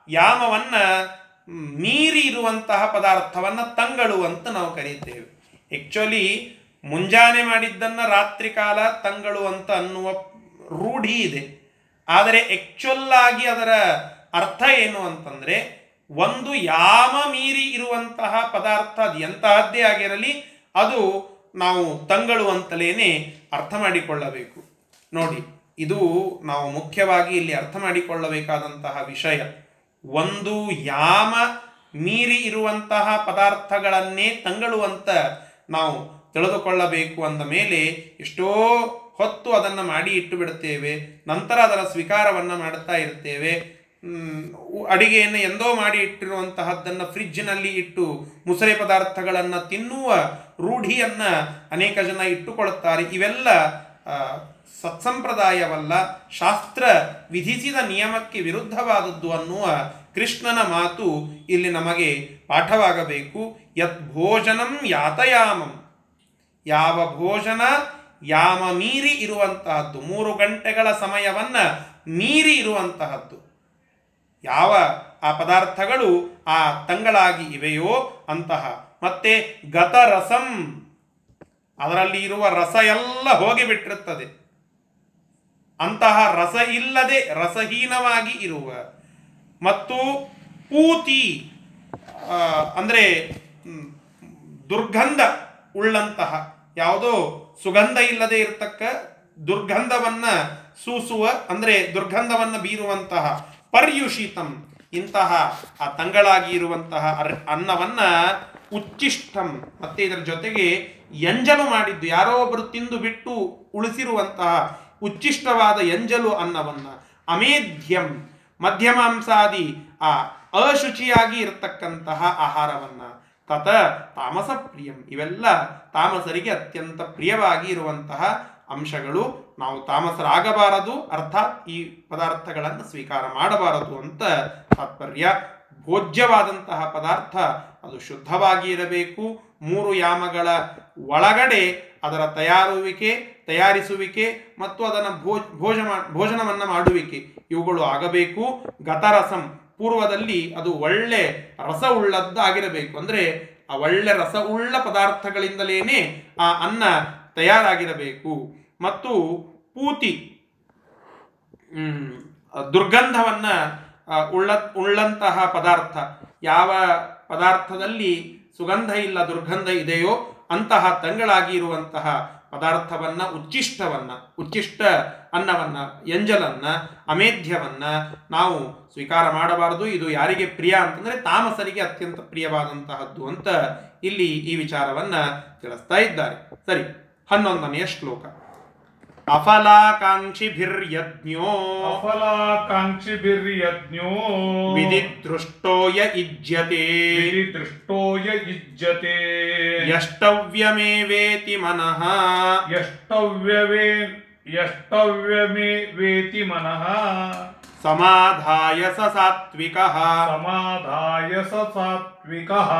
ಯಾಮವನ್ನು ಮೀರಿ ಇರುವಂತಹ ಪದಾರ್ಥವನ್ನು ತಂಗಳು ಅಂತ ನಾವು ಕರೀತೇವೆ. ಆ್ಯಕ್ಚುಲಿ ಮುಂಜಾನೆ ಮಾಡಿದ್ದನ್ನು ರಾತ್ರಿ ಕಾಲ ತಂಗಳು ಅಂತ ಅನ್ನುವ ರೂಢಿ ಇದೆ. ಆದರೆ ಆಕ್ಚುಲ್ ಆಗಿ ಅದರ ಅರ್ಥ ಏನು ಅಂತಂದ್ರೆ, ಒಂದು ಯಾಮ ಮೀರಿ ಇರುವಂತಹ ಪದಾರ್ಥ ಅದು ಎಂತಹದ್ದೇ ಆಗಿರಲಿ, ಅದು ನಾವು ತಂಗಳು ಅಂತಲೇನೆ ಅರ್ಥ ಮಾಡಿಕೊಳ್ಳಬೇಕು. ನೋಡಿ, ಇದು ನಾವು ಮುಖ್ಯವಾಗಿ ಇಲ್ಲಿ ಅರ್ಥ ಮಾಡಿಕೊಳ್ಳಬೇಕಾದಂತಹ ವಿಷಯ. ಒಂದು ಯಾಮ ಮೀರಿ ಇರುವಂತಹ ಪದಾರ್ಥಗಳನ್ನೇ ತಂಗಳು ಅಂತ ನಾವು ತಿಳಿದುಕೊಳ್ಳಬೇಕು ಅಂದ ಮೇಲೆ ಎಷ್ಟೋ ಹೊತ್ತು ಅದನ್ನು ಮಾಡಿ ಇಟ್ಟು ಬಿಡುತ್ತೇವೆ, ನಂತರ ಅದರ ಸ್ವೀಕಾರವನ್ನು ಮಾಡುತ್ತಾ ಇರ್ತೇವೆ ಅಡಿಗೆಯನ್ನು ಎಂದೋ ಮಾಡಿ ಇಟ್ಟಿರುವಂತಹದ್ದನ್ನು ಫ್ರಿಜ್ಜಿನಲ್ಲಿ ಇಟ್ಟು ಮುಸರೆ ಪದಾರ್ಥಗಳನ್ನು ತಿನ್ನುವ ರೂಢಿಯನ್ನು ಅನೇಕ ಜನ ಇಟ್ಟುಕೊಳ್ಳುತ್ತಾರೆ. ಇವೆಲ್ಲ ಸತ್ಸಂಪ್ರದಾಯವಲ್ಲ, ಶಾಸ್ತ್ರ ವಿಧಿಸಿದ ನಿಯಮಕ್ಕೆ ವಿರುದ್ಧವಾದದ್ದು ಅನ್ನುವ ಕೃಷ್ಣನ ಮಾತು ಇಲ್ಲಿ ನಮಗೆ ಪಾಠವಾಗಬೇಕು. ಯತ್ ಭೋಜನಂ ಯಾತಯಾಮಂ. ಯಾವ ಭೋಜನ ಯಾಮ ಮೀರಿ ಇರುವಂತಹದ್ದು. ಮೂರು ಗಂಟೆಗಳ ಸಮಯವನ್ನ ಮೀರಿ ಇರುವಂತಹದ್ದು. ಯಾವ ಆ ಪದಾರ್ಥಗಳು ಆ ತಂಗಳಾಗಿ ಇವೆಯೋ ಅಂತಹ. ಮತ್ತೆ ಗತರಸಂ. ಅದರಲ್ಲಿ ಇರುವ ರಸ ಎಲ್ಲ ಹೋಗಿಬಿಟ್ಟಿರುತ್ತದೆ. ಅಂತಹ ರಸ ಇಲ್ಲದೆ ರಸಹೀನವಾಗಿ ಇರುವ. ಮತ್ತು ಪೂತಿ ಅಂದರೆ ದುರ್ಗಂಧ ಉಳ್ಳಂತಹ ಯಾವುದೋ ಸುಗಂಧ ಇಲ್ಲದೆ ಇರತಕ್ಕ ದುರ್ಗಂಧವನ್ನ ಸೂಸುವ, ಅಂದ್ರೆ ದುರ್ಗಂಧವನ್ನ ಬೀರುವಂತಹ ಪರ್ಯುಷಿತಂ, ಇಂತಹ ಆ ತಂಗಳಾಗಿ ಇರುವಂತಹ ಅನ್ನವನ್ನ ಉಚ್ಚಿಷ್ಟಂ ಮತ್ತೆ ಇದರ ಜೊತೆಗೆ ಎಂಜಲು ಮಾಡಿದ್ದು, ಯಾರೋ ಒಬ್ಬರು ತಿಂದು ಬಿಟ್ಟು ಉಳಿಸಿರುವಂತಹ ಉಚ್ಚಿಷ್ಟವಾದ ಎಂಜಲು ಅನ್ನವನ್ನ, ಅಮೇಧ್ಯಂ, ಮಧ್ಯಮಾಂಸಾದಿ ಆ ಅಶುಚಿಯಾಗಿ ಇರತಕ್ಕಂತಹ ಆಹಾರವನ್ನ. ತತ ತಾಮಸ ಪ್ರಿಯಂ. ಇವೆಲ್ಲ ತಾಮಸರಿಗೆ ಅತ್ಯಂತ ಪ್ರಿಯವಾಗಿ ಇರುವಂತಹ ಅಂಶಗಳು. ನಾವು ತಾಮಸರಾಗಬಾರದು, ಅರ್ಥಾತ್ ಈ ಪದಾರ್ಥಗಳನ್ನು ಸ್ವೀಕಾರ ಮಾಡಬಾರದು ಅಂತ ತಾತ್ಪರ್ಯ. ಭೋಜ್ಯವಾದಂತಹ ಪದಾರ್ಥ ಅದು ಶುದ್ಧವಾಗಿ ಇರಬೇಕು. ಮೂರು ಯಾಮಗಳ ಒಳಗಡೆ ಅದರ ತಯಾರುವಿಕೆ, ತಯಾರಿಸುವಿಕೆ ಮತ್ತು ಅದನ್ನು ಭೋಜ, ಭೋಜನ, ಭೋಜನವನ್ನು ಮಾಡುವಿಕೆ. ಇವುಗಳು ಆಗಬೇಕು. ಗತರಸಂ ಪೂರ್ವದಲ್ಲಿ ಅದು ಒಳ್ಳೆ ರಸ ಉಳ್ಳದ್ದಾಗಿರಬೇಕು ಅಂದರೆ ಆ ಒಳ್ಳೆ ರಸ ಉಳ್ಳ ಪದಾರ್ಥಗಳಿಂದಲೇನೆ ಆ ಅನ್ನ ತಯಾರಾಗಿರಬೇಕು. ಮತ್ತು ಪೂತಿ ದುರ್ಗಂಧವನ್ನ ಉಳ್ಳ, ಉಳ್ಳಂತಹ ಪದಾರ್ಥ, ಯಾವ ಪದಾರ್ಥದಲ್ಲಿ ಸುಗಂಧ ಇಲ್ಲ, ದುರ್ಗಂಧ ಇದೆಯೋ ಅಂತಹ ತಂಗಳಾಗಿ ಇರುವಂತಹ ಪದಾರ್ಥವನ್ನ ಉಚ್ಚಿಷ್ಟವನ್ನು ಉಚ್ಚಿಷ್ಟ ಅನ್ನವನ್ನು, ಎಂಜಲನ್ನು, ಅಮೇಧ್ಯವನ್ನು ನಾವು ಸ್ವೀಕಾರ ಮಾಡಬಾರದು. ಇದು ಯಾರಿಗೆ ಪ್ರಿಯ ಅಂತಂದರೆ ತಾಮಸರಿಗೆ ಅತ್ಯಂತ ಪ್ರಿಯವಾದಂತಹದ್ದು ಅಂತ ಇಲ್ಲಿ ಈ ವಿಚಾರವನ್ನು ತಿಳಿಸ್ತಾ ಇದ್ದಾರೆ. ಸರಿ, ಹನ್ನೊಂದನೆಯ ಶ್ಲೋಕ. ಅಫಲಾಕಾಂಕ್ಷಿಭಿರ್ಯಜ್ಞೋ ಅಫಲಾಕಾಂಕ್ಷಿಭಿರ್ಯಜ್ಞೋ ವಿಧಿದೃಷ್ಟೋ ಯ ಇಜ್ಯತೆ. ದೃಷ್ಟೋ ಯ ಯಷ್ಟವ್ಯಮೇ ಯಷ್ಟವ್ಯಮೇವೇತಿ ಮನಃ. ಯಷ್ಟವ್ಯವೇ ಯಷ್ಟವ್ಯಮೇ ವೇತಿ ಮನಃ. ಸಮಾಧಾಯ ಸ ಸಾತ್ವಿಕಃ. ಸಮಾಧಾಯ ಸ ಸಾತ್ವಿಕಃ.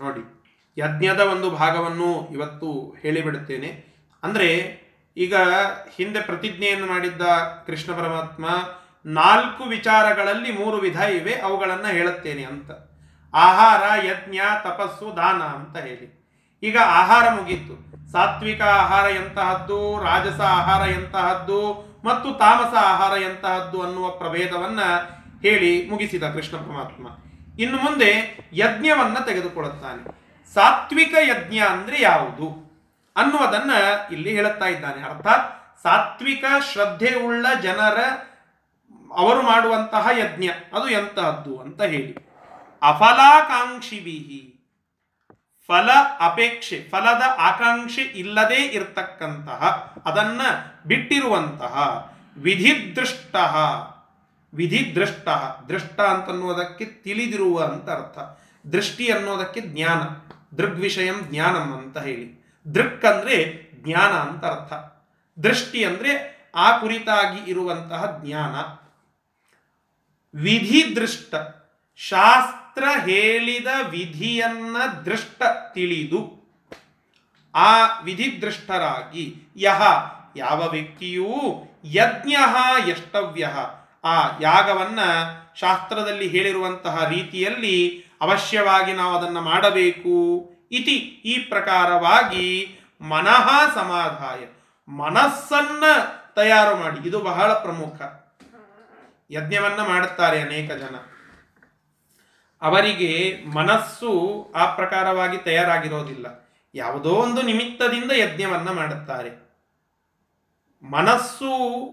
ನೋಡಿ ಯಜ್ಞದ ಒಂದು ಭಾಗವನ್ನು ಇವತ್ತು ಹೇಳಿಬಿಡುತ್ತೇನೆ. ಅಂದರೆ ಈಗ ಹಿಂದೆ ಪ್ರತಿಜ್ಞೆಯನ್ನು ಮಾಡಿದ್ದ ಕೃಷ್ಣ ಪರಮಾತ್ಮ, ನಾಲ್ಕು ವಿಚಾರಗಳಲ್ಲಿ ಮೂರು ವಿಧ ಇವೆ, ಅವುಗಳನ್ನು ಹೇಳುತ್ತೇನೆ ಅಂತ. ಆಹಾರ, ಯಜ್ಞ, ತಪಸ್ಸು, ದಾನ ಅಂತ ಹೇಳಿ. ಈಗ ಆಹಾರ ಮುಗೀತು. ಸಾತ್ವಿಕ ಆಹಾರ ಎಂತಹದ್ದು, ರಾಜಸ ಆಹಾರ ಎಂತಹದ್ದು, ಮತ್ತು ತಾಮಸ ಆಹಾರ ಎಂತಹದ್ದು ಅನ್ನುವ ಪ್ರಭೇದವನ್ನ ಹೇಳಿ ಮುಗಿಸಿದ ಕೃಷ್ಣ ಪರಮಾತ್ಮ. ಇನ್ನು ಮುಂದೆ ಯಜ್ಞವನ್ನ ತೆಗೆದುಕೊಳ್ಳುತ್ತಾನೆ. ಸಾತ್ವಿಕ ಯಜ್ಞ ಅಂದರೆ ಯಾವುದು? ಅನ್ನುವುದನ್ನ ಇಲ್ಲಿ ಹೇಳುತ್ತಾ ಇದ್ದಾನೆ. ಅರ್ಥಾತ್ ಸಾತ್ವಿಕ ಶ್ರದ್ಧೆ ಉಳ್ಳ ಜನರ ಅವರು ಮಾಡುವಂತಹ ಯಜ್ಞ. ಅದು ಎಂತಹದ್ದು ಅಂತ ಹೇಳಿ. ಅಫಲಾಕಾಂಕ್ಷಿವಿಹಿ ಫಲ ಅಪೇಕ್ಷೆ, ಫಲದ ಆಕಾಂಕ್ಷೆ ಇಲ್ಲದೆ ಇರತಕ್ಕಂತಹ, ಅದನ್ನ ಬಿಟ್ಟಿರುವಂತಹ ವಿಧಿದೃಷ್ಟ ವಿಧಿದೃಷ್ಟ, ದೃಷ್ಟ ಅಂತನ್ನುವುದಕ್ಕೆ ತಿಳಿದಿರುವ ಅಂತ ಅರ್ಥ. ದೃಷ್ಟಿ ಅನ್ನೋದಕ್ಕೆ ಜ್ಞಾನ, ದೃಗ್ವಿಷಯಂ ಜ್ಞಾನಂ ಅಂತ ಹೇಳಿ. ದೃಕ್ ಅಂದ್ರೆ ಜ್ಞಾನ ಅಂತ ಅರ್ಥ. ದೃಷ್ಟಿ ಅಂದ್ರೆ ಆ ಕುರಿತಾಗಿ ಇರುವಂತಹ ಜ್ಞಾನ. ವಿಧಿ ದೃಷ್ಟ. ಶಾಸ್ತ್ರ ಹೇಳಿದ ವಿಧಿಯನ್ನ ದೃಷ್ಟ ತಿಳಿದು ಆ ವಿಧಿದೃಷ್ಟರಾಗಿ ಯಹ ಯಾವ ವ್ಯಕ್ತಿಯೂ ಯಜ್ಞ ಎಷ್ಟವ್ಯ ಆ ಯಾಗವನ್ನ ಶಾಸ್ತ್ರದಲ್ಲಿ ಹೇಳಿರುವಂತಹ ರೀತಿಯಲ್ಲಿ ಅವಶ್ಯವಾಗಿ ನಾವು ಅದನ್ನು ಮಾಡಬೇಕು. ಇತಿ ಈ ಪ್ರಕಾರವಾಗಿ ಮನಃ ಸಮಾಧಾಯ, ಮನಸ್ಸನ್ನ ತಯಾರು ಮಾಡಿ. ಇದು ಬಹಳ ಪ್ರಮುಖ. ಯಜ್ಞವನ್ನ ಮಾಡುತ್ತಾರೆ ಅನೇಕ ಜನ. ಅವರಿಗೆ ಮನಸ್ಸು ಆ ಪ್ರಕಾರವಾಗಿ ತಯಾರಾಗಿರೋದಿಲ್ಲ. ಯಾವುದೋ ಒಂದು ನಿಮಿತ್ತದಿಂದ ಯಜ್ಞವನ್ನ ಮಾಡುತ್ತಾರೆ. ಮನಸ್ಸು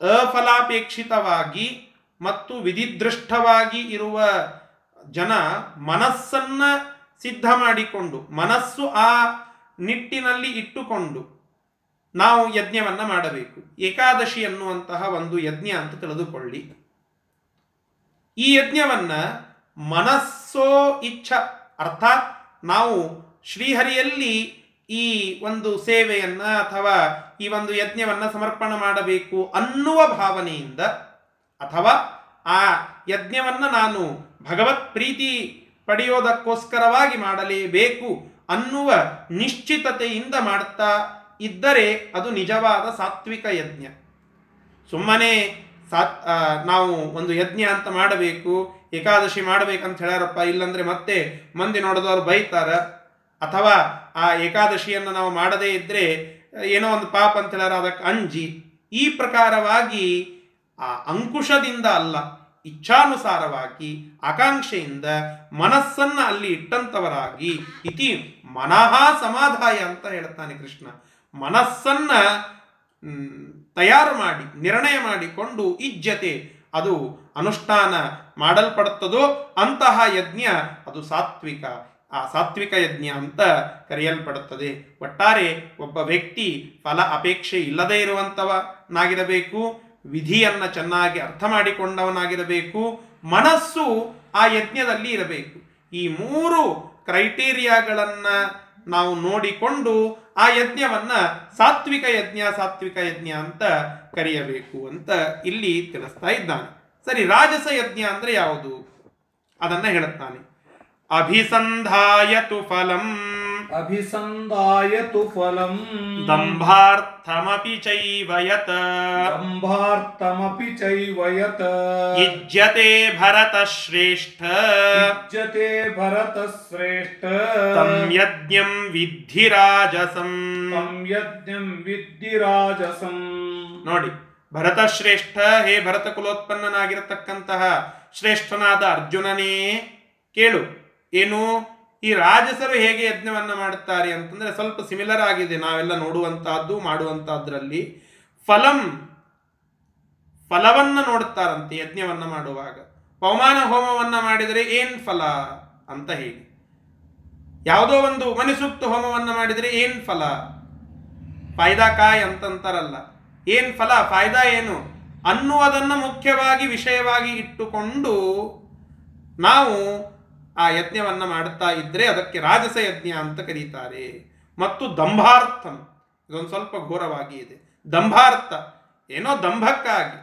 ಅಫಲಾಪೇಕ್ಷಿತವಾಗಿ ಮತ್ತು ವಿಧಿದೃಷ್ಟವಾಗಿ ಇರುವ ಜನ ಮನಸ್ಸನ್ನ ಸಿದ್ಧ ಮಾಡಿಕೊಂಡು, ಮನಸ್ಸು ಆ ನಿಟ್ಟಿನಲ್ಲಿ ಇಟ್ಟುಕೊಂಡು ನಾವು ಯಜ್ಞವನ್ನು ಮಾಡಬೇಕು. ಏಕಾದಶಿ ಅನ್ನುವಂತಹ ಒಂದು ಯಜ್ಞ ಅಂತ ತಿಳಿದುಕೊಳ್ಳಿ. ಈ ಯಜ್ಞವನ್ನ ಮನಸ್ಸೋ ಇಚ್ಛ, ಅರ್ಥಾತ್ ನಾವು ಶ್ರೀಹರಿಯಲ್ಲಿ ಈ ಒಂದು ಸೇವೆಯನ್ನ ಅಥವಾ ಈ ಒಂದು ಯಜ್ಞವನ್ನ ಸಮರ್ಪಣೆ ಮಾಡಬೇಕು ಅನ್ನುವ ಭಾವನೆಯಿಂದ ಅಥವಾ ಆ ಯಜ್ಞವನ್ನ ನಾನು ಭಗವತ್ ಪ್ರೀತಿ ಪಡೆಯೋದಕ್ಕೋಸ್ಕರವಾಗಿ ಮಾಡಲೇಬೇಕು ಅನ್ನುವ ನಿಶ್ಚಿತತೆಯಿಂದ ಮಾಡ್ತಾ ಇದ್ದರೆ ಅದು ನಿಜವಾದ ಸಾತ್ವಿಕ ಯಜ್ಞ. ಸುಮ್ಮನೆ ಸಾತ್ ನಾವು ಒಂದು ಯಜ್ಞ ಅಂತ ಮಾಡಬೇಕು, ಏಕಾದಶಿ ಮಾಡಬೇಕಂತ ಹೇಳ್ಯಾರಪ್ಪ, ಇಲ್ಲಂದ್ರೆ ಮತ್ತೆ ಮಂದಿ ನೋಡಿದವರು ಬೈತಾರ. ಅಥವಾ ಆ ಏಕಾದಶಿಯನ್ನು ನಾವು ಮಾಡದೇ ಇದ್ರೆ ಏನೋ ಒಂದು ಪಾಪ ಅಂತ ಹೇಳಾರ ಅದಕ್ಕೆ ಅಂಜಿ. ಈ ಪ್ರಕಾರವಾಗಿ ಆ ಅಂಕುಶದಿಂದ ಅಲ್ಲ. ಇಚ್ಛಾನುಸಾರವಾಗಿ ಆಕಾಂಕ್ಷೆಯಿಂದ ಮನಸ್ಸನ್ನ ಅಲ್ಲಿ ಇಟ್ಟಂತವರಾಗಿ ಇತಿ ಮನಃ ಸಮಾಧಾಯ ಅಂತ ಹೇಳ್ತಾನೆ ಕೃಷ್ಣ. ಮನಸ್ಸನ್ನ ತಯಾರು ಮಾಡಿ, ನಿರ್ಣಯ ಮಾಡಿಕೊಂಡು ಇಜ್ಜತೆ, ಅದು ಅನುಷ್ಠಾನ ಮಾಡಲ್ಪಡುತ್ತದೋ ಅಂತಹ ಯಜ್ಞ, ಅದು ಸಾತ್ವಿಕ. ಆ ಸಾತ್ವಿಕ ಯಜ್ಞ ಅಂತ ಕರೆಯಲ್ಪಡುತ್ತದೆ. ಒಟ್ಟಾರೆ ಒಬ್ಬ ವ್ಯಕ್ತಿ ಫಲ ಅಪೇಕ್ಷೆ ಇಲ್ಲದೇ ಇರುವಂತವನಾಗಿರಬೇಕು. ವಿಧಿಯನ್ನ ಚೆನ್ನಾಗಿ ಅರ್ಥ ಮಾಡಿಕೊಂಡವನಾಗಿರಬೇಕು, ಮನಸ್ಸು ಆ ಯಜ್ಞದಲ್ಲಿ ಇರಬೇಕು. ಈ ಮೂರು ಕ್ರೈಟೀರಿಯಾಗಳನ್ನು ನಾವು ನೋಡಿಕೊಂಡು ಆ ಯಜ್ಞವನ್ನು ಸಾತ್ವಿಕ ಯಜ್ಞ ಸಾತ್ವಿಕ ಯಜ್ಞ ಅಂತ ಕರೆಯಬೇಕು ಅಂತ ಇಲ್ಲಿ ತಿಳಿಸ್ತಾ ಇದ್ದಾನೆ. ಸರಿ, ರಾಜಸ ಯಜ್ಞ ಅಂದರೆ ಯಾವುದು? ಅದನ್ನು ಹೇಳುತ್ತಾನೆ. ಅಭಿಸಂಧಾಯತು ಫಲಂ. ಅಭಿಸಂದಾಯ ತು ಫಲಂ ದಂಭಾರ್ಥಮಪಿ ಚೈವ ಯತ್ ದಂಭಾರ್ಥಮಪಿ ಚೈವ ಯತ್ ಭರತ ಶ್ರೇಷ್ಠ ಇಜ್ಜತೆ ಭರತ ಶ್ರೇಷ್ಠ ತಂ ಯಜ್ಞಂ ವಿದ್ಧಿ ರಾಜಸಂ ತಂ ಯಜ್ಞಂ ವಿದ್ಧಿ ರಾಜಸಂ ನೋಡಿ ಭರತಶ್ರೇಷ್ಠ ಹೇ ಭರತ ಕುಲೋತ್ಪನ್ನನಾಗಿರತಕ್ಕಂತಹ ಶ್ರೇಷ್ಠನಾದ ಅರ್ಜುನನೇ ಕೇಳು ಏನು? ಈ ರಾಜಸರು ಹೇಗೆ ಯಜ್ಞವನ್ನು ಮಾಡುತ್ತಾರೆ ಅಂತಂದ್ರೆ ಸ್ವಲ್ಪ ಸಿಮಿಲರ್ ಆಗಿದೆ. ನಾವೆಲ್ಲ ನೋಡುವಂತಹದ್ದು, ಮಾಡುವಂತಹದ್ರಲ್ಲಿ ಫಲಂ, ಫಲವನ್ನ ನೋಡುತ್ತಾರಂತೆ ಯಜ್ಞವನ್ನ ಮಾಡುವಾಗ. ಪವಮಾನ ಹೋಮವನ್ನ ಮಾಡಿದರೆ ಏನ್ ಫಲ ಅಂತ ಹೇಳಿ. ಯಾವುದೋ ಒಂದು ಮನಿಸೂಕ್ತ ಹೋಮವನ್ನ ಮಾಡಿದರೆ ಏನ್ ಫಲ? ಫಾಯ್ದಾ ಕಾಯ್ ಅಂತಂತಾರಲ್ಲ. ಏನ್ ಫಲ? ಫಾಯ್ದಾ ಏನು? ಅನ್ನುವುದನ್ನು ಮುಖ್ಯವಾಗಿ, ವಿಷಯವಾಗಿ ಇಟ್ಟುಕೊಂಡು ನಾವು ಆ ಯಜ್ಞವನ್ನು ಮಾಡುತ್ತಾ ಇದ್ದರೆ ಅದಕ್ಕೆ ರಾಜಸ ಯಜ್ಞ ಅಂತ ಕರೀತಾರೆ. ಮತ್ತು ದಂಭಾರ್ಥಂ, ಇದೊಂದು ಸ್ವಲ್ಪ ಘೋರವಾಗಿ ಇದೆ. ದಂಭಾರ್ಥ, ಏನೋ ದಂಭಕ್ಕಾಗಿ,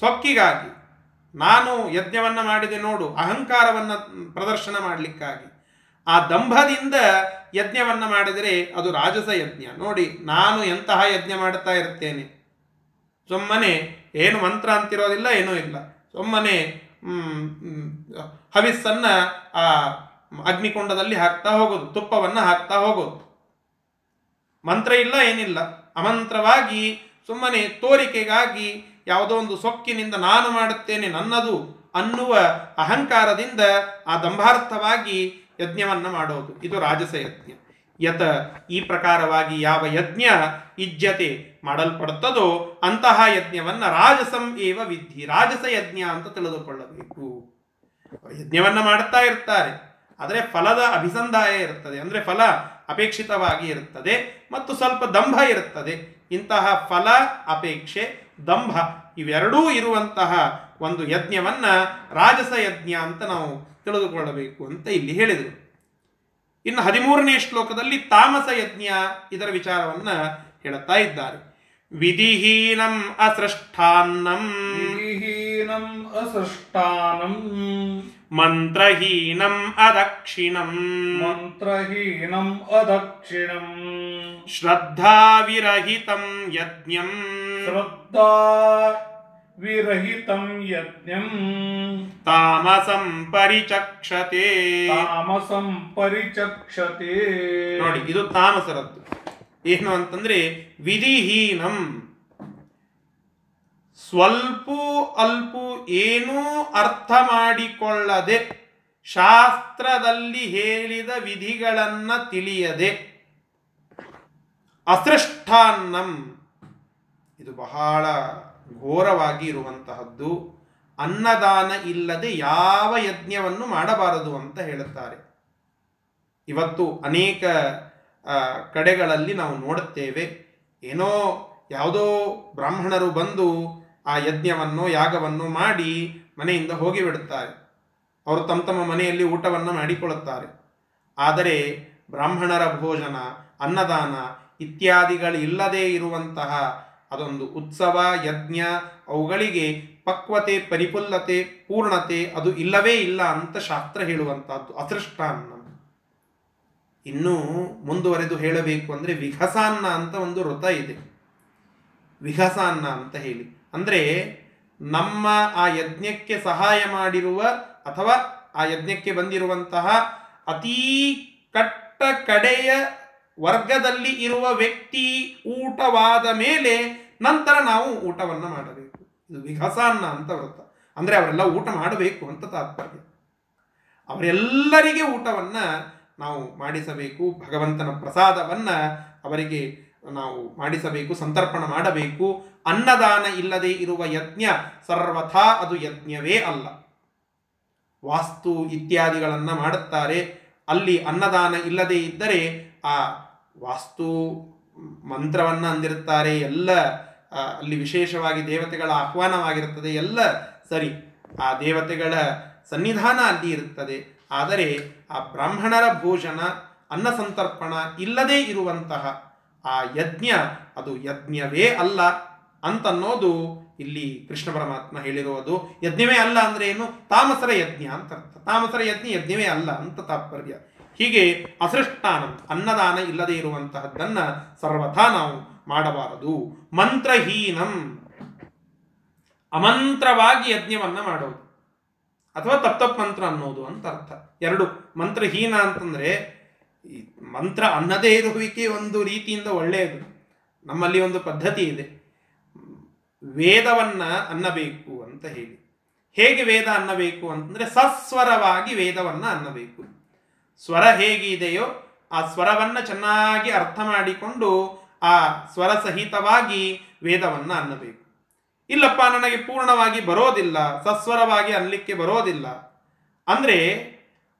ಸೊಕ್ಕಿಗಾಗಿ, ನಾನು ಯಜ್ಞವನ್ನು ಮಾಡಿದೆ ನೋಡು, ಅಹಂಕಾರವನ್ನು ಪ್ರದರ್ಶನ ಮಾಡಲಿಕ್ಕಾಗಿ. ಆ ದಂಭದಿಂದ ಯಜ್ಞವನ್ನು ಮಾಡಿದರೆ ಅದು ರಾಜಸ ಯಜ್ಞ. ನೋಡಿ, ನಾನು ಎಂತಹ ಯಜ್ಞ ಮಾಡುತ್ತಾ ಇರ್ತೇನೆ? ಸುಮ್ಮನೆ ಏನು ಮಂತ್ರ ಅಂತಿರೋದಿಲ್ಲ, ಏನೂ ಇಲ್ಲ. ಸುಮ್ಮನೆ ಹವಿಸ್ಸನ್ನ ಆ, ಅಗ್ನಿಕೊಂಡದಲ್ಲಿ ಹಾಕ್ತಾ ಹೋಗೋದು, ತುಪ್ಪವನ್ನ ಹಾಕ್ತಾ ಹೋಗೋದು. ಮಂತ್ರ ಇಲ್ಲ, ಏನಿಲ್ಲ. ಅಮಂತ್ರವಾಗಿ, ಸುಮ್ಮನೆ ತೋರಿಕೆಗಾಗಿ, ಯಾವುದೋ ಒಂದು ಸೊಕ್ಕಿನಿಂದ ನಾನು ಮಾಡುತ್ತೇನೆ ನನ್ನದು ಅನ್ನುವ ಅಹಂಕಾರದಿಂದ ಆ ದಂಭಾರ್ಥವಾಗಿ ಯಜ್ಞವನ್ನ ಮಾಡೋದು. ಇದು ರಾಜಸ ಯಜ್ಞ ಯತ ಈ ಪ್ರಕಾರವಾಗಿ ಯಾವ ಯಜ್ಞ ಇಜ್ಜತೆ ಮಾಡಲ್ಪಡುತ್ತದೋ ಅಂತಹ ಯಜ್ಞವನ್ನು ರಾಜಸಂ ಏವ ವಿಧಿ ರಾಜಸ ಯಜ್ಞ ಅಂತ ತಿಳಿದುಕೊಳ್ಳಬೇಕು. ಯಜ್ಞವನ್ನು ಮಾಡುತ್ತಾ ಇರ್ತಾರೆ, ಆದರೆ ಫಲದ ಅಭಿಸಂದಾಯ ಇರುತ್ತದೆ, ಅಂದರೆ ಫಲ ಅಪೇಕ್ಷಿತವಾಗಿ ಇರುತ್ತದೆ ಮತ್ತು ಸ್ವಲ್ಪ ದಂಭ ಇರುತ್ತದೆ. ಇಂತಹ ಫಲ, ಅಪೇಕ್ಷೆ, ದಂಭ ಇವೆರಡೂ ಇರುವಂತಹ ಒಂದು ಯಜ್ಞವನ್ನು ರಾಜಸ ಯಜ್ಞ ಅಂತ ನಾವು ತಿಳಿದುಕೊಳ್ಳಬೇಕು ಅಂತ ಇಲ್ಲಿ ಹೇಳಿದರು. ಇನ್ನು ಹದಿಮೂರನೇ ಶ್ಲೋಕದಲ್ಲಿ ತಾಮಸ ಯಜ್ಞ ಇದರ ವಿಚಾರವನ್ನ ಹೇಳುತ್ತಾ ಇದ್ದಾರೆ. ವಿಧಿಹೀನಂ ಅಸೃಷ್ಟಾನ್ನಂ. ವಿಧಿಹೀನಂ ಅಸೃಷ್ಟಾನಂ ಮಂತ್ರಹೀನಂ ಅದಕ್ಷಿಣಂ ಮಂತ್ರಹೀನಂ ಅದಕ್ಷಿಣಂ ಶ್ರದ್ಧಾವಿರಹಿತಂ ಯಜ್ಞಂ. ಶ್ರದ್ಧಾ ವಿರಹಿತಂ ಯಜ್ಞಂ ತಾಮಸಂ ಪರಿಚಕ್ಷತೆ ತಾಮಸಂ ಪರಿಚಕ್ಷತೆ ನೋಡಿ ಇದು ತಾಮಸರದ್ದು ಏನು ಅಂತಂದ್ರೆ ವಿಧಿಹೀನಂ. ಸ್ವಲ್ಪ ಅಲ್ಪು ಏನೂ ಅರ್ಥ ಮಾಡಿಕೊಳ್ಳದೆ ಶಾಸ್ತ್ರದಲ್ಲಿ ಹೇಳಿದ ವಿಧಿಗಳನ್ನ ತಿಳಿಯದೆ ಅಸೃಷ್ಟಾನ್ನಂ. ಇದು ಬಹಳ ಘೋರವಾಗಿ ಇರುವಂತಹದ್ದು ಅನ್ನದಾನ ಇಲ್ಲದೆ ಯಾವ ಯಜ್ಞವನ್ನು ಮಾಡಬಾರದು ಅಂತ ಹೇಳುತ್ತಾರೆ. ಇವತ್ತು ಅನೇಕ ಕಡೆಗಳಲ್ಲಿ ನಾವು ನೋಡುತ್ತೇವೆ, ಏನೋ ಯಾವುದೋ ಬ್ರಾಹ್ಮಣರು ಬಂದು ಆ ಯಜ್ಞವನ್ನು, ಯಾಗವನ್ನು ಮಾಡಿ ಮನೆಯಿಂದ ಹೋಗಿಬಿಡುತ್ತಾರೆ. ಅವರು ತಮ್ಮ ತಮ್ಮ ಮನೆಯಲ್ಲಿ ಊಟವನ್ನು ಮಾಡಿಕೊಳ್ಳುತ್ತಾರೆ. ಆದರೆ ಬ್ರಾಹ್ಮಣರ ಭೋಜನ, ಅನ್ನದಾನ ಇತ್ಯಾದಿಗಳಿಲ್ಲದೇ ಇರುವಂತಹ ಅದೊಂದು ಉತ್ಸವ, ಯಜ್ಞ, ಅವುಗಳಿಗೆ ಪಕ್ವತೆ, ಪರಿಪುಲ್ಲತೆ, ಪೂರ್ಣತೆ ಅದು ಇಲ್ಲವೇ ಇಲ್ಲ ಅಂತ ಶಾಸ್ತ್ರ ಹೇಳುವಂತಹದ್ದು ಅದೃಷ್ಟಾನ್ನ ಇನ್ನೂ ಮುಂದುವರೆದು ಹೇಳಬೇಕು ಅಂದರೆ ವಿಘಸಾನ್ನ ಅಂತ ಒಂದು ವೃತ ಇದೆ. ವಿಘಸಾನ್ನ ಅಂತ ಹೇಳಿ. ಅಂದರೆ ನಮ್ಮ ಆ ಯಜ್ಞಕ್ಕೆ ಸಹಾಯ ಮಾಡಿರುವ ಅಥವಾ ಆ ಯಜ್ಞಕ್ಕೆ ಬಂದಿರುವಂತಹ ಅತೀ ಕಟ್ಟ ಕಡೆಯ ವರ್ಗದಲ್ಲಿ ಇರುವ ವ್ಯಕ್ತಿ ಊಟವಾದ ಮೇಲೆ ನಂತರ ನಾವು ಊಟವನ್ನು ಮಾಡಬೇಕು. ಇದು ವಿಘಸಾನ್ನ ಅಂತ ವ್ರತ. ಅಂದರೆ ಅವರೆಲ್ಲ ಊಟ ಮಾಡಬೇಕು ಅಂತ ತಾತ್ಪರ್ಯ. ಅವರೆಲ್ಲರಿಗೆ ಊಟವನ್ನು ನಾವು ಮಾಡಿಸಬೇಕು, ಭಗವಂತನ ಪ್ರಸಾದವನ್ನು ಅವರಿಗೆ ನಾವು ಮಾಡಿಸಬೇಕು, ಸಂತರ್ಪಣ ಮಾಡಬೇಕು. ಅನ್ನದಾನ ಇಲ್ಲದೆ ಇರುವ ಯಜ್ಞ ಸರ್ವಥಾ ಅದು ಯಜ್ಞವೇ ಅಲ್ಲ. ವಾಸ್ತು ಇತ್ಯಾದಿಗಳನ್ನು ಮಾಡುತ್ತಾರೆ. ಅಲ್ಲಿ ಅನ್ನದಾನ ಇಲ್ಲದೆ ಇದ್ದರೆ ಆ ವಾಸ್ತು ಮಂತ್ರವನ್ನು ಅಂದಿರುತ್ತಾರೆ. ಎಲ್ಲ ಅಲ್ಲಿ ವಿಶೇಷವಾಗಿ ದೇವತೆಗಳ ಆಹ್ವಾನವಾಗಿರುತ್ತದೆ. ಎಲ್ಲ ಸರಿ, ಆ ದೇವತೆಗಳ ಸನ್ನಿಧಾನ ಅಲ್ಲಿ ಇರುತ್ತದೆ. ಆದರೆ ಆ ಬ್ರಾಹ್ಮಣರ ಭೋಜನ, ಅನ್ನ ಸಂತರ್ಪಣ ಇಲ್ಲದೇ ಇರುವಂತಹ ಆ ಯಜ್ಞ, ಅದು ಯಜ್ಞವೇ ಅಲ್ಲ ಅಂತನ್ನೋದು ಇಲ್ಲಿ ಕೃಷ್ಣ ಪರಮಾತ್ಮ ಹೇಳಿರುವುದು ಯಜ್ಞವೇ ಅಲ್ಲ ಅಂದ್ರೆ ಏನು? ತಾಮಸರ ಯಜ್ಞ ಅಂತ ಅರ್ಥ. ತಾಮಸರ ಯಜ್ಞ ಯಜ್ಞವೇ ಅಲ್ಲ ಅಂತ ತಾತ್ಪರ್ಯ. ಹೀಗೆ ಅಸೃಷ್ಟಾನಂ, ಅನ್ನದಾನ ಇಲ್ಲದೆ ಇರುವಂತಹದ್ದನ್ನು ಸರ್ವಥಾ ನಾವು ಮಾಡಬಾರದು. ಮಂತ್ರಹೀನಂ. ಅಮಂತ್ರವಾಗಿ ಯಜ್ಞವನ್ನ ಮಾಡೋದು. ಅಥವಾ ತಪ್ಪ ಮಂತ್ರ ಅನ್ನೋದು ಅಂತ ಅರ್ಥ. ಎರಡು, ಮಂತ್ರಹೀನ ಅಂತಂದ್ರೆ ಮಂತ್ರ ಅನ್ನದೇ ಇರುವಿಕೆ ಒಂದು ರೀತಿಯಿಂದ ಒಳ್ಳೆಯದು. ನಮ್ಮಲ್ಲಿ ಒಂದು ಪದ್ಧತಿ ಇದೆ. ವೇದವನ್ನ ಅನ್ನಬೇಕು ಅಂತ ಹೇಳಿ. ಹೇಗೆ ವೇದ ಅನ್ನಬೇಕು ಅಂತಂದ್ರೆ ಸಸ್ವರವಾಗಿ ವೇದವನ್ನ ಅನ್ನಬೇಕು. ಸ್ವರ ಹೇಗಿದೆಯೋ ಆ ಸ್ವರವನ್ನ ಚೆನ್ನಾಗಿ ಅರ್ಥ ಮಾಡಿಕೊಂಡು ಆ ಸ್ವರ ಸಹಿತವಾಗಿ ವೇದವನ್ನ ಅನ್ನಬೇಕು. ಇಲ್ಲಪ್ಪ, ನನಗೆ ಪೂರ್ಣವಾಗಿ ಬರೋದಿಲ್ಲ, ಸಸ್ವರವಾಗಿ ಅನ್ಲಿಕ್ಕೆ ಬರೋದಿಲ್ಲ. ಅಂದ್ರೆ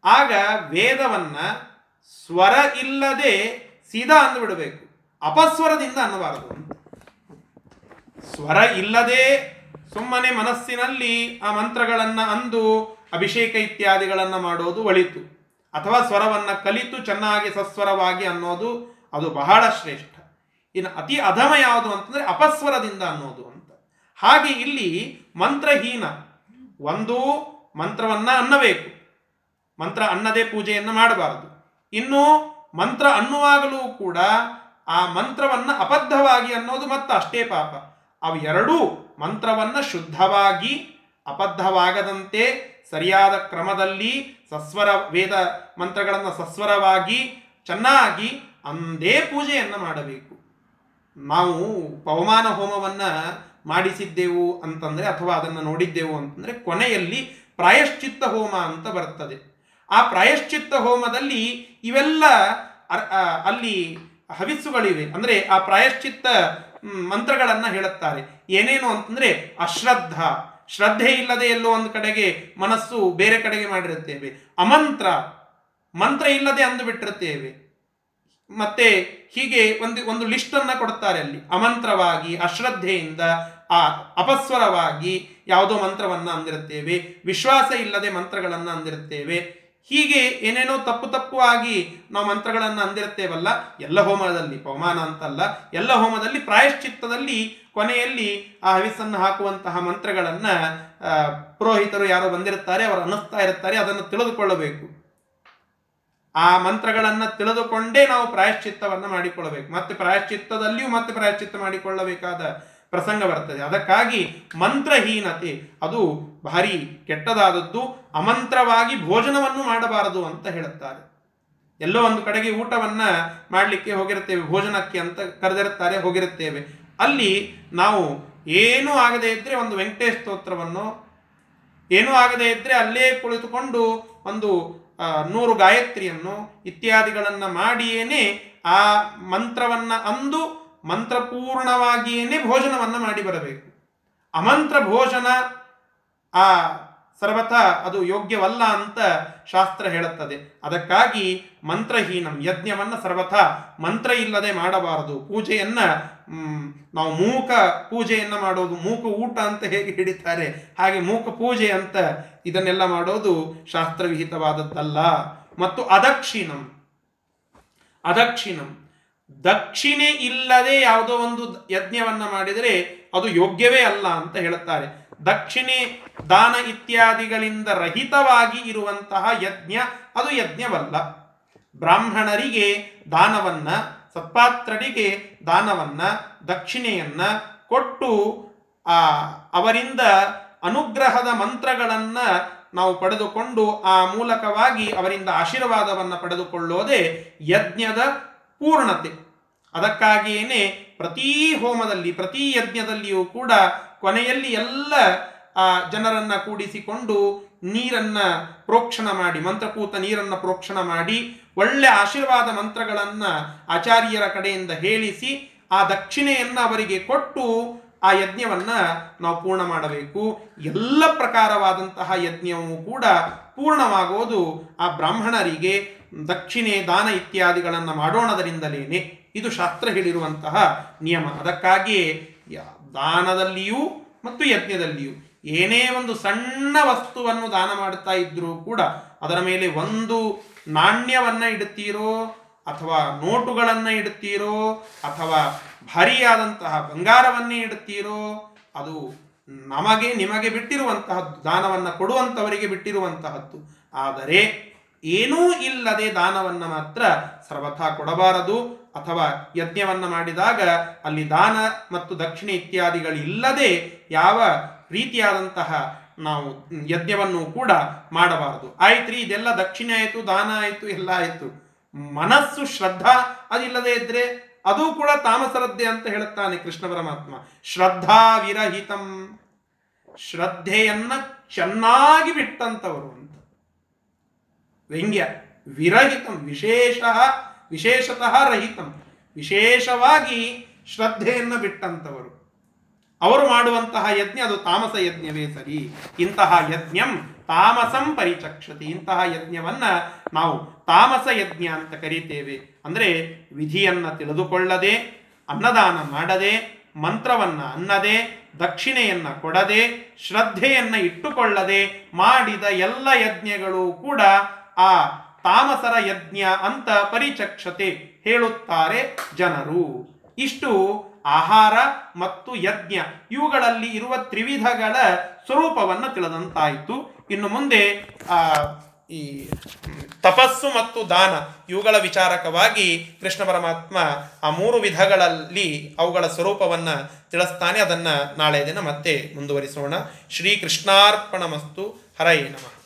ಆಗ ವೇದವನ್ನ ಸ್ವರ ಇಲ್ಲದೆ ಸೀದಾ ಅಂದುಬಿಡಬೇಕು. ಅಪಸ್ವರದಿಂದ ಅನ್ನಬಾರದು. ಸ್ವರ ಇಲ್ಲದೆ ಸುಮ್ಮನೆ ಮನಸ್ಸಿನಲ್ಲಿ ಆ ಮಂತ್ರಗಳನ್ನ ಅಂದು ಅಭಿಷೇಕ ಇತ್ಯಾದಿಗಳನ್ನ ಮಾಡೋದು ಒಳಿತು. ಅಥವಾ ಸ್ವರವನ್ನ ಕಲಿತು ಚೆನ್ನಾಗಿ ಸಸ್ವರವಾಗಿ ಅನ್ನೋದು ಅದು ಬಹಳ ಶ್ರೇಷ್ಠ. ಇನ್ನು ಅತಿ ಅಧಮ ಯಾವುದು ಅಂತಂದರೆ ಅಪಸ್ವರದಿಂದ ಅನ್ನೋದು ಅಂತ. ಹಾಗೆ ಇಲ್ಲಿ ಮಂತ್ರಹೀನ. ಒಂದು ಮಂತ್ರವನ್ನ ಅನ್ನಬೇಕು. ಮಂತ್ರ ಅನ್ನದೇ ಪೂಜೆಯನ್ನು ಮಾಡಬಾರದು. ಇನ್ನು ಮಂತ್ರ ಅನ್ನುವಾಗಲೂ ಕೂಡ ಆ ಮಂತ್ರವನ್ನ ಅಬದ್ಧವಾಗಿ ಅನ್ನೋದು ಮತ್ತೆ ಅಷ್ಟೇ ಪಾಪ. ಅವು ಎರಡೂ ಮಂತ್ರವನ್ನ ಶುದ್ಧವಾಗಿ ಅಬದ್ಧವಾಗದಂತೆ ಸರಿಯಾದ ಕ್ರಮದಲ್ಲಿ ಸಸ್ವರ ವೇದ ಮಂತ್ರಗಳನ್ನು ಸಸ್ವರವಾಗಿ ಚೆನ್ನಾಗಿ ಅಂದೇ ಪೂಜೆಯನ್ನು ಮಾಡಬೇಕು. ನಾವು ಪವಮಾನ ಹೋಮವನ್ನ ಮಾಡಿಸಿದ್ದೆವು ಅಂತಂದ್ರೆ, ಅಥವಾ ಅದನ್ನು ನೋಡಿದ್ದೆವು ಅಂತಂದ್ರೆ, ಕೊನೆಯಲ್ಲಿ ಪ್ರಾಯಶ್ಚಿತ್ತ ಹೋಮ ಅಂತ ಬರ್ತದೆ. ಆ ಪ್ರಾಯಶ್ಚಿತ್ತ ಹೋಮದಲ್ಲಿ ಇವೆಲ್ಲ ಅಲ್ಲಿ ಹವಿಸ್ಸುಗಳಿವೆ. ಅಂದ್ರೆ ಆ ಪ್ರಾಯಶ್ಚಿತ್ತ ಮಂತ್ರಗಳನ್ನು ಮಂತ್ರಗಳನ್ನ ಹೇಳುತ್ತಾರೆ. ಏನೇನು ಅಂತಂದ್ರೆ, ಅಶ್ರದ್ಧ. ಶ್ರದ್ಧೆ ಇಲ್ಲದೆ ಎಲ್ಲೋ ಒಂದು ಕಡೆಗೆ ಮನಸ್ಸು ಬೇರೆ ಕಡೆಗೆ ಮಾಡಿರುತ್ತೇವೆ. ಅಮಂತ್ರ. ಮಂತ್ರ ಇಲ್ಲದೆ ಅಂದು ಬಿಟ್ಟಿರುತ್ತೇವೆ ಮತ್ತೆ ಹೀಗೆ ಒಂದು ಒಂದು ಲಿಸ್ಟ್ ಅನ್ನ ಕೊಡುತ್ತಾರೆ ಅಲ್ಲಿ. ಅಮಂತ್ರವಾಗಿ, ಅಶ್ರದ್ಧೆಯಿಂದ, ಆ, ಅಪಸ್ವರವಾಗಿ ಯಾವುದೋ ಮಂತ್ರವನ್ನು ಅಂದಿರುತ್ತೇವೆ, ವಿಶ್ವಾಸ ಇಲ್ಲದೆ ಮಂತ್ರಗಳನ್ನು ಅಂದಿರುತ್ತೇವೆ. ಹೀಗೆ ಏನೇನೋ ತಪ್ಪು ತಪ್ಪು ಆಗಿ ನಾವು ಮಂತ್ರಗಳನ್ನು ಅಂದಿರುತ್ತೇವಲ್ಲ, ಎಲ್ಲ ಹೋಮದಲ್ಲಿ, ಪವಮಾನ ಅಂತಲ್ಲ, ಎಲ್ಲ ಹೋಮದಲ್ಲಿ ಪ್ರಾಯಶ್ಚಿತ್ತದಲ್ಲಿ ಕೊನೆಯಲ್ಲಿ ಆ ಹವಿಸನ್ನು ಹಾಕುವಂತಹ ಮಂತ್ರಗಳನ್ನು ಪುರೋಹಿತರು ಯಾರೋ ಬಂದಿರುತ್ತಾರೆ, ಅವರು ಅನ್ನಿಸ್ತಾ ಇರುತ್ತಾರೆ, ಅದನ್ನು ತಿಳಿದುಕೊಳ್ಳಬೇಕು. ಆ ಮಂತ್ರಗಳನ್ನು ತಿಳಿದುಕೊಂಡೇ ನಾವು ಪ್ರಾಯಶ್ಚಿತ್ತವನ್ನು ಮಾಡಿಕೊಳ್ಳಬೇಕು. ಮತ್ತೆ ಪ್ರಾಯಶ್ಚಿತ್ತದಲ್ಲಿಯೂ ಮತ್ತೆ ಪ್ರಾಯಶ್ಚಿತ್ತ ಮಾಡಿಕೊಳ್ಳಬೇಕಾದ ಪ್ರಸಂಗ ಬರ್ತದೆ. ಅದಕ್ಕಾಗಿ ಮಂತ್ರಹೀನತೆ, ಅದು ಭಾರಿ ಕೆಟ್ಟದಾದದ್ದು, ಅಮಂತ್ರವಾಗಿ ಭೋಜನವನ್ನು ಮಾಡಬಾರದು ಅಂತ ಹೇಳುತ್ತಾರೆ. ಎಲ್ಲೋ ಒಂದು ಕಡೆಗೆ ಊಟವನ್ನ ಮಾಡಲಿಕ್ಕೆ ಹೋಗಿರುತ್ತೇವೆ, ಭೋಜನಕ್ಕೆ ಅಂತ ಕರೆದಿರುತ್ತಾರೆ, ಹೋಗಿರುತ್ತೇವೆ. ಅಲ್ಲಿ ನಾವು ಏನೂ ಆಗದೇ ಇದ್ದರೆ ಒಂದು ವೆಂಕಟೇಶ್ ಸ್ತೋತ್ರವನ್ನು, ಏನೂ ಆಗದೇ ಇದ್ದರೆ ಅಲ್ಲೇ ಕುಳಿತುಕೊಂಡು ಒಂದು ನೂರು ಗಾಯತ್ರಿಯನ್ನು ಇತ್ಯಾದಿಗಳನ್ನು ಮಾಡಿಯೇನೆ ಆ ಮಂತ್ರವನ್ನು ಅಂದು ಮಂತ್ರಪೂರ್ಣವಾಗಿಯೇನೆ ಭೋಜನವನ್ನು ಮಾಡಿ ಬರಬೇಕು. ಅಮಂತ್ರ ಭೋಜನ ಆ ಸರ್ವಥ ಅದು ಯೋಗ್ಯವಲ್ಲ ಅಂತ ಶಾಸ್ತ್ರ ಹೇಳುತ್ತದೆ. ಅದಕ್ಕಾಗಿ ಮಂತ್ರಹೀನಂ, ಯಜ್ಞವನ್ನು ಸರ್ವಥ ಮಂತ್ರ ಇಲ್ಲದೆ ಮಾಡಬಾರದು. ಪೂಜೆಯನ್ನ ನಾವು ಮೂಕ ಪೂಜೆಯನ್ನು ಮಾಡೋದು, ಮೂಕ ಊಟ ಅಂತ ಹೇಗೆ ಹಿಡಿತಾರೆ, ಹಾಗೆ ಮೂಕ ಪೂಜೆ ಅಂತ ಇದನ್ನೆಲ್ಲ ಮಾಡೋದು ಶಾಸ್ತ್ರವಿಹಿತವಾದದ್ದಲ್ಲ ಮತ್ತು ಅದಕ್ಷಿಣಂ ಅದಕ್ಷಿಣಂ, ದಕ್ಷಿಣೆ ಇಲ್ಲದೆ ಯಾವುದೋ ಒಂದು ಯಜ್ಞವನ್ನು ಮಾಡಿದರೆ ಅದು ಯೋಗ್ಯವೇ ಅಲ್ಲ ಅಂತ ಹೇಳುತ್ತಾರೆ. ದಕ್ಷಿಣೆ ದಾನ ಇತ್ಯಾದಿಗಳಿಂದ ರಹಿತವಾಗಿ ಇರುವಂತಹ ಯಜ್ಞ, ಅದು ಯಜ್ಞವಲ್ಲ. ಬ್ರಾಹ್ಮಣರಿಗೆ ದಾನವನ್ನ, ಸತ್ಪಾತ್ರರಿಗೆ ದಾನವನ್ನ, ದಕ್ಷಿಣೆಯನ್ನ ಕೊಟ್ಟು, ಆ, ಅವರಿಂದ ಅನುಗ್ರಹದ ಮಂತ್ರಗಳನ್ನ ನಾವು ಪಡೆದುಕೊಂಡು ಆ ಮೂಲಕವಾಗಿ ಅವರಿಂದ ಆಶೀರ್ವಾದವನ್ನು ಪಡೆದುಕೊಳ್ಳೋದೇ ಯಜ್ಞದ ಪೂರ್ಣತೆ. ಅದಕ್ಕಾಗಿಯೇನೆ ಪ್ರತಿ ಹೋಮದಲ್ಲಿ, ಪ್ರತಿ ಯಜ್ಞದಲ್ಲಿಯೂ ಕೂಡ ಕೊನೆಯಲ್ಲಿ ಎಲ್ಲ, ಆ, ಜನರನ್ನ ಕೂಡಿಸಿಕೊಂಡು ನೀರನ್ನ ಪ್ರೋಕ್ಷಣ ಮಾಡಿ ಮಂತ್ರಪೂತ ನೀರನ್ನ ಪ್ರೋಕ್ಷಣ ಮಾಡಿ, ಒಳ್ಳೆ ಆಶೀರ್ವಾದ ಮಂತ್ರಗಳನ್ನು ಆಚಾರ್ಯರ ಕಡೆಯಿಂದ ಹೇಳಿಸಿ, ಆ ದಕ್ಷಿಣೆಯನ್ನು ಅವರಿಗೆ ಕೊಟ್ಟು ಆ ಯಜ್ಞವನ್ನ ನಾವು ಪೂರ್ಣ ಮಾಡಬೇಕು. ಎಲ್ಲ ಪ್ರಕಾರವಾದಂತಹ ಯಜ್ಞವೂ ಕೂಡ ಪೂರ್ಣವಾಗೋದು ಆ ಬ್ರಾಹ್ಮಣರಿಗೆ ದಕ್ಷಿಣೆ ದಾನ ಇತ್ಯಾದಿಗಳನ್ನು ಮಾಡೋಣದರಿಂದಲೇನೆ. ಇದು ಶಾಸ್ತ್ರ ಹೇಳಿರುವಂತಹ ನಿಯಮ. ಅದಕ್ಕಾಗಿಯೇ ದಾನದಲ್ಲಿಯೂ ಮತ್ತು ಯಜ್ಞದಲ್ಲಿಯೂ ಏನೇ ಒಂದು ಸಣ್ಣ ವಸ್ತುವನ್ನು ದಾನ ಮಾಡುತ್ತಾ ಇದ್ರೂ ಕೂಡ ಅದರ ಮೇಲೆ ಒಂದು ನಾಣ್ಯವನ್ನ ಇಡುತ್ತೀರೋ ಅಥವಾ ನೋಟುಗಳನ್ನು ಇಡುತ್ತೀರೋ ಅಥವಾ ಭಾರಿಯಾದಂತಹ ಬಂಗಾರವನ್ನೇ ಇಡುತ್ತೀರೋ, ಅದು ನಮಗೆ, ನಿಮಗೆ ಬಿಟ್ಟಿರುವಂತಹದ್ದು, ದಾನವನ್ನು ಕೊಡುವಂಥವರಿಗೆ ಬಿಟ್ಟಿರುವಂತಹದ್ದು. ಆದರೆ ಏನೂ ಇಲ್ಲದೆ ದಾನವನ್ನು ಮಾತ್ರ ಸರ್ವಥಾ ಕೊಡಬಾರದು. ಅಥವಾ ಯಜ್ಞವನ್ನು ಮಾಡಿದಾಗ ಅಲ್ಲಿ ದಾನ ಮತ್ತು ದಕ್ಷಿಣೆ ಇತ್ಯಾದಿಗಳಿಲ್ಲದೆ ಯಾವ ರೀತಿಯಾದಂತಹ ನಾವು ಯಜ್ಞವನ್ನು ಕೂಡ ಮಾಡಬಾರದು. ಆಯ್ತ್ರಿ, ಇದೆಲ್ಲ ದಕ್ಷಿಣೆ ಆಯಿತು, ದಾನ ಆಯಿತು, ಎಲ್ಲ ಆಯಿತು. ಮನಸ್ಸು ಶ್ರದ್ಧಾ ಅದಿಲ್ಲದೆ ಇದ್ರೆ ಅದು ಕೂಡ ತಾಮಸರದ್ದೆ ಅಂತ ಹೇಳುತ್ತಾನೆ ಕೃಷ್ಣ ಪರಮಾತ್ಮ. ಶ್ರದ್ಧಾ ವಿರಹಿತಂ. ಶ್ರದ್ಧೆಯನ್ನ ಚೆನ್ನಾಗಿ ಬಿಟ್ಟಂತವರು ಅಂತ. ವ್ಯಂಗ್ಯ. ವಿರಹಿತಂ, ವಿಶೇಷ ವಿಶೇಷತಃ ರಹಿತಂ. ವಿಶೇಷವಾಗಿ ಶ್ರದ್ಧೆಯನ್ನು ಬಿಟ್ಟಂತವರು. ಅವರು ಮಾಡುವಂತಹ ಯಜ್ಞ ಅದು ತಾಮಸ ಯಜ್ಞವೇ ಸರಿ. ಇಂತಹ ಯಜ್ಞಂ ತಾಮಸಂ ಪರಿಚಕ್ಷತಿ. ಇಂತಹ ಯಜ್ಞವನ್ನ ನಾವು ತಾಮಸ ಯಜ್ಞ ಅಂತ ಕರೀತೇವೆ. ಅಂದರೆ ವಿಧಿಯನ್ನ ತಿಳಿದುಕೊಳ್ಳದೆ, ಅನ್ನದಾನ ಮಾಡದೆ, ಮಂತ್ರವನ್ನು ಅನ್ನದೆ, ದಕ್ಷಿಣೆಯನ್ನು ಕೊಡದೆ, ಶ್ರದ್ಧೆಯನ್ನ ಇಟ್ಟುಕೊಳ್ಳದೆ ಮಾಡಿದ ಎಲ್ಲ ಯಜ್ಞಗಳು ಕೂಡ ಆ ತಾಮಸರ ಯಜ್ಞ ಅಂತ ಪರಿಚಕ್ಷತೆ ಹೇಳುತ್ತಾರೆ ಜನರು. ಇಷ್ಟು ಆಹಾರ ಮತ್ತು ಯಜ್ಞ ಇವುಗಳಲ್ಲಿ ಇರುವ ತ್ರಿವಿಧಗಳ ಸ್ವರೂಪವನ್ನು ತಿಳಿದಂತಾಯಿತು. ಇನ್ನು ಮುಂದೆ, ಆ, ಈ ತಪಸ್ಸು ಮತ್ತು ದಾನ ಇವುಗಳ ವಿಚಾರಕವಾಗಿ ಕೃಷ್ಣ ಪರಮಾತ್ಮ ಆ ಮೂರು ವಿಧಗಳಲ್ಲಿ ಅವುಗಳ ಸ್ವರೂಪವನ್ನು ತಿಳಿಸ್ತಾನೆ. ಅದನ್ನು ನಾಳೆ ದಿನ ಮತ್ತೆ ಮುಂದುವರಿಸೋಣ. ಶ್ರೀ ಕೃಷ್ಣಾರ್ಪಣಮಸ್ತು ಹರಯೇ ನಮಃ.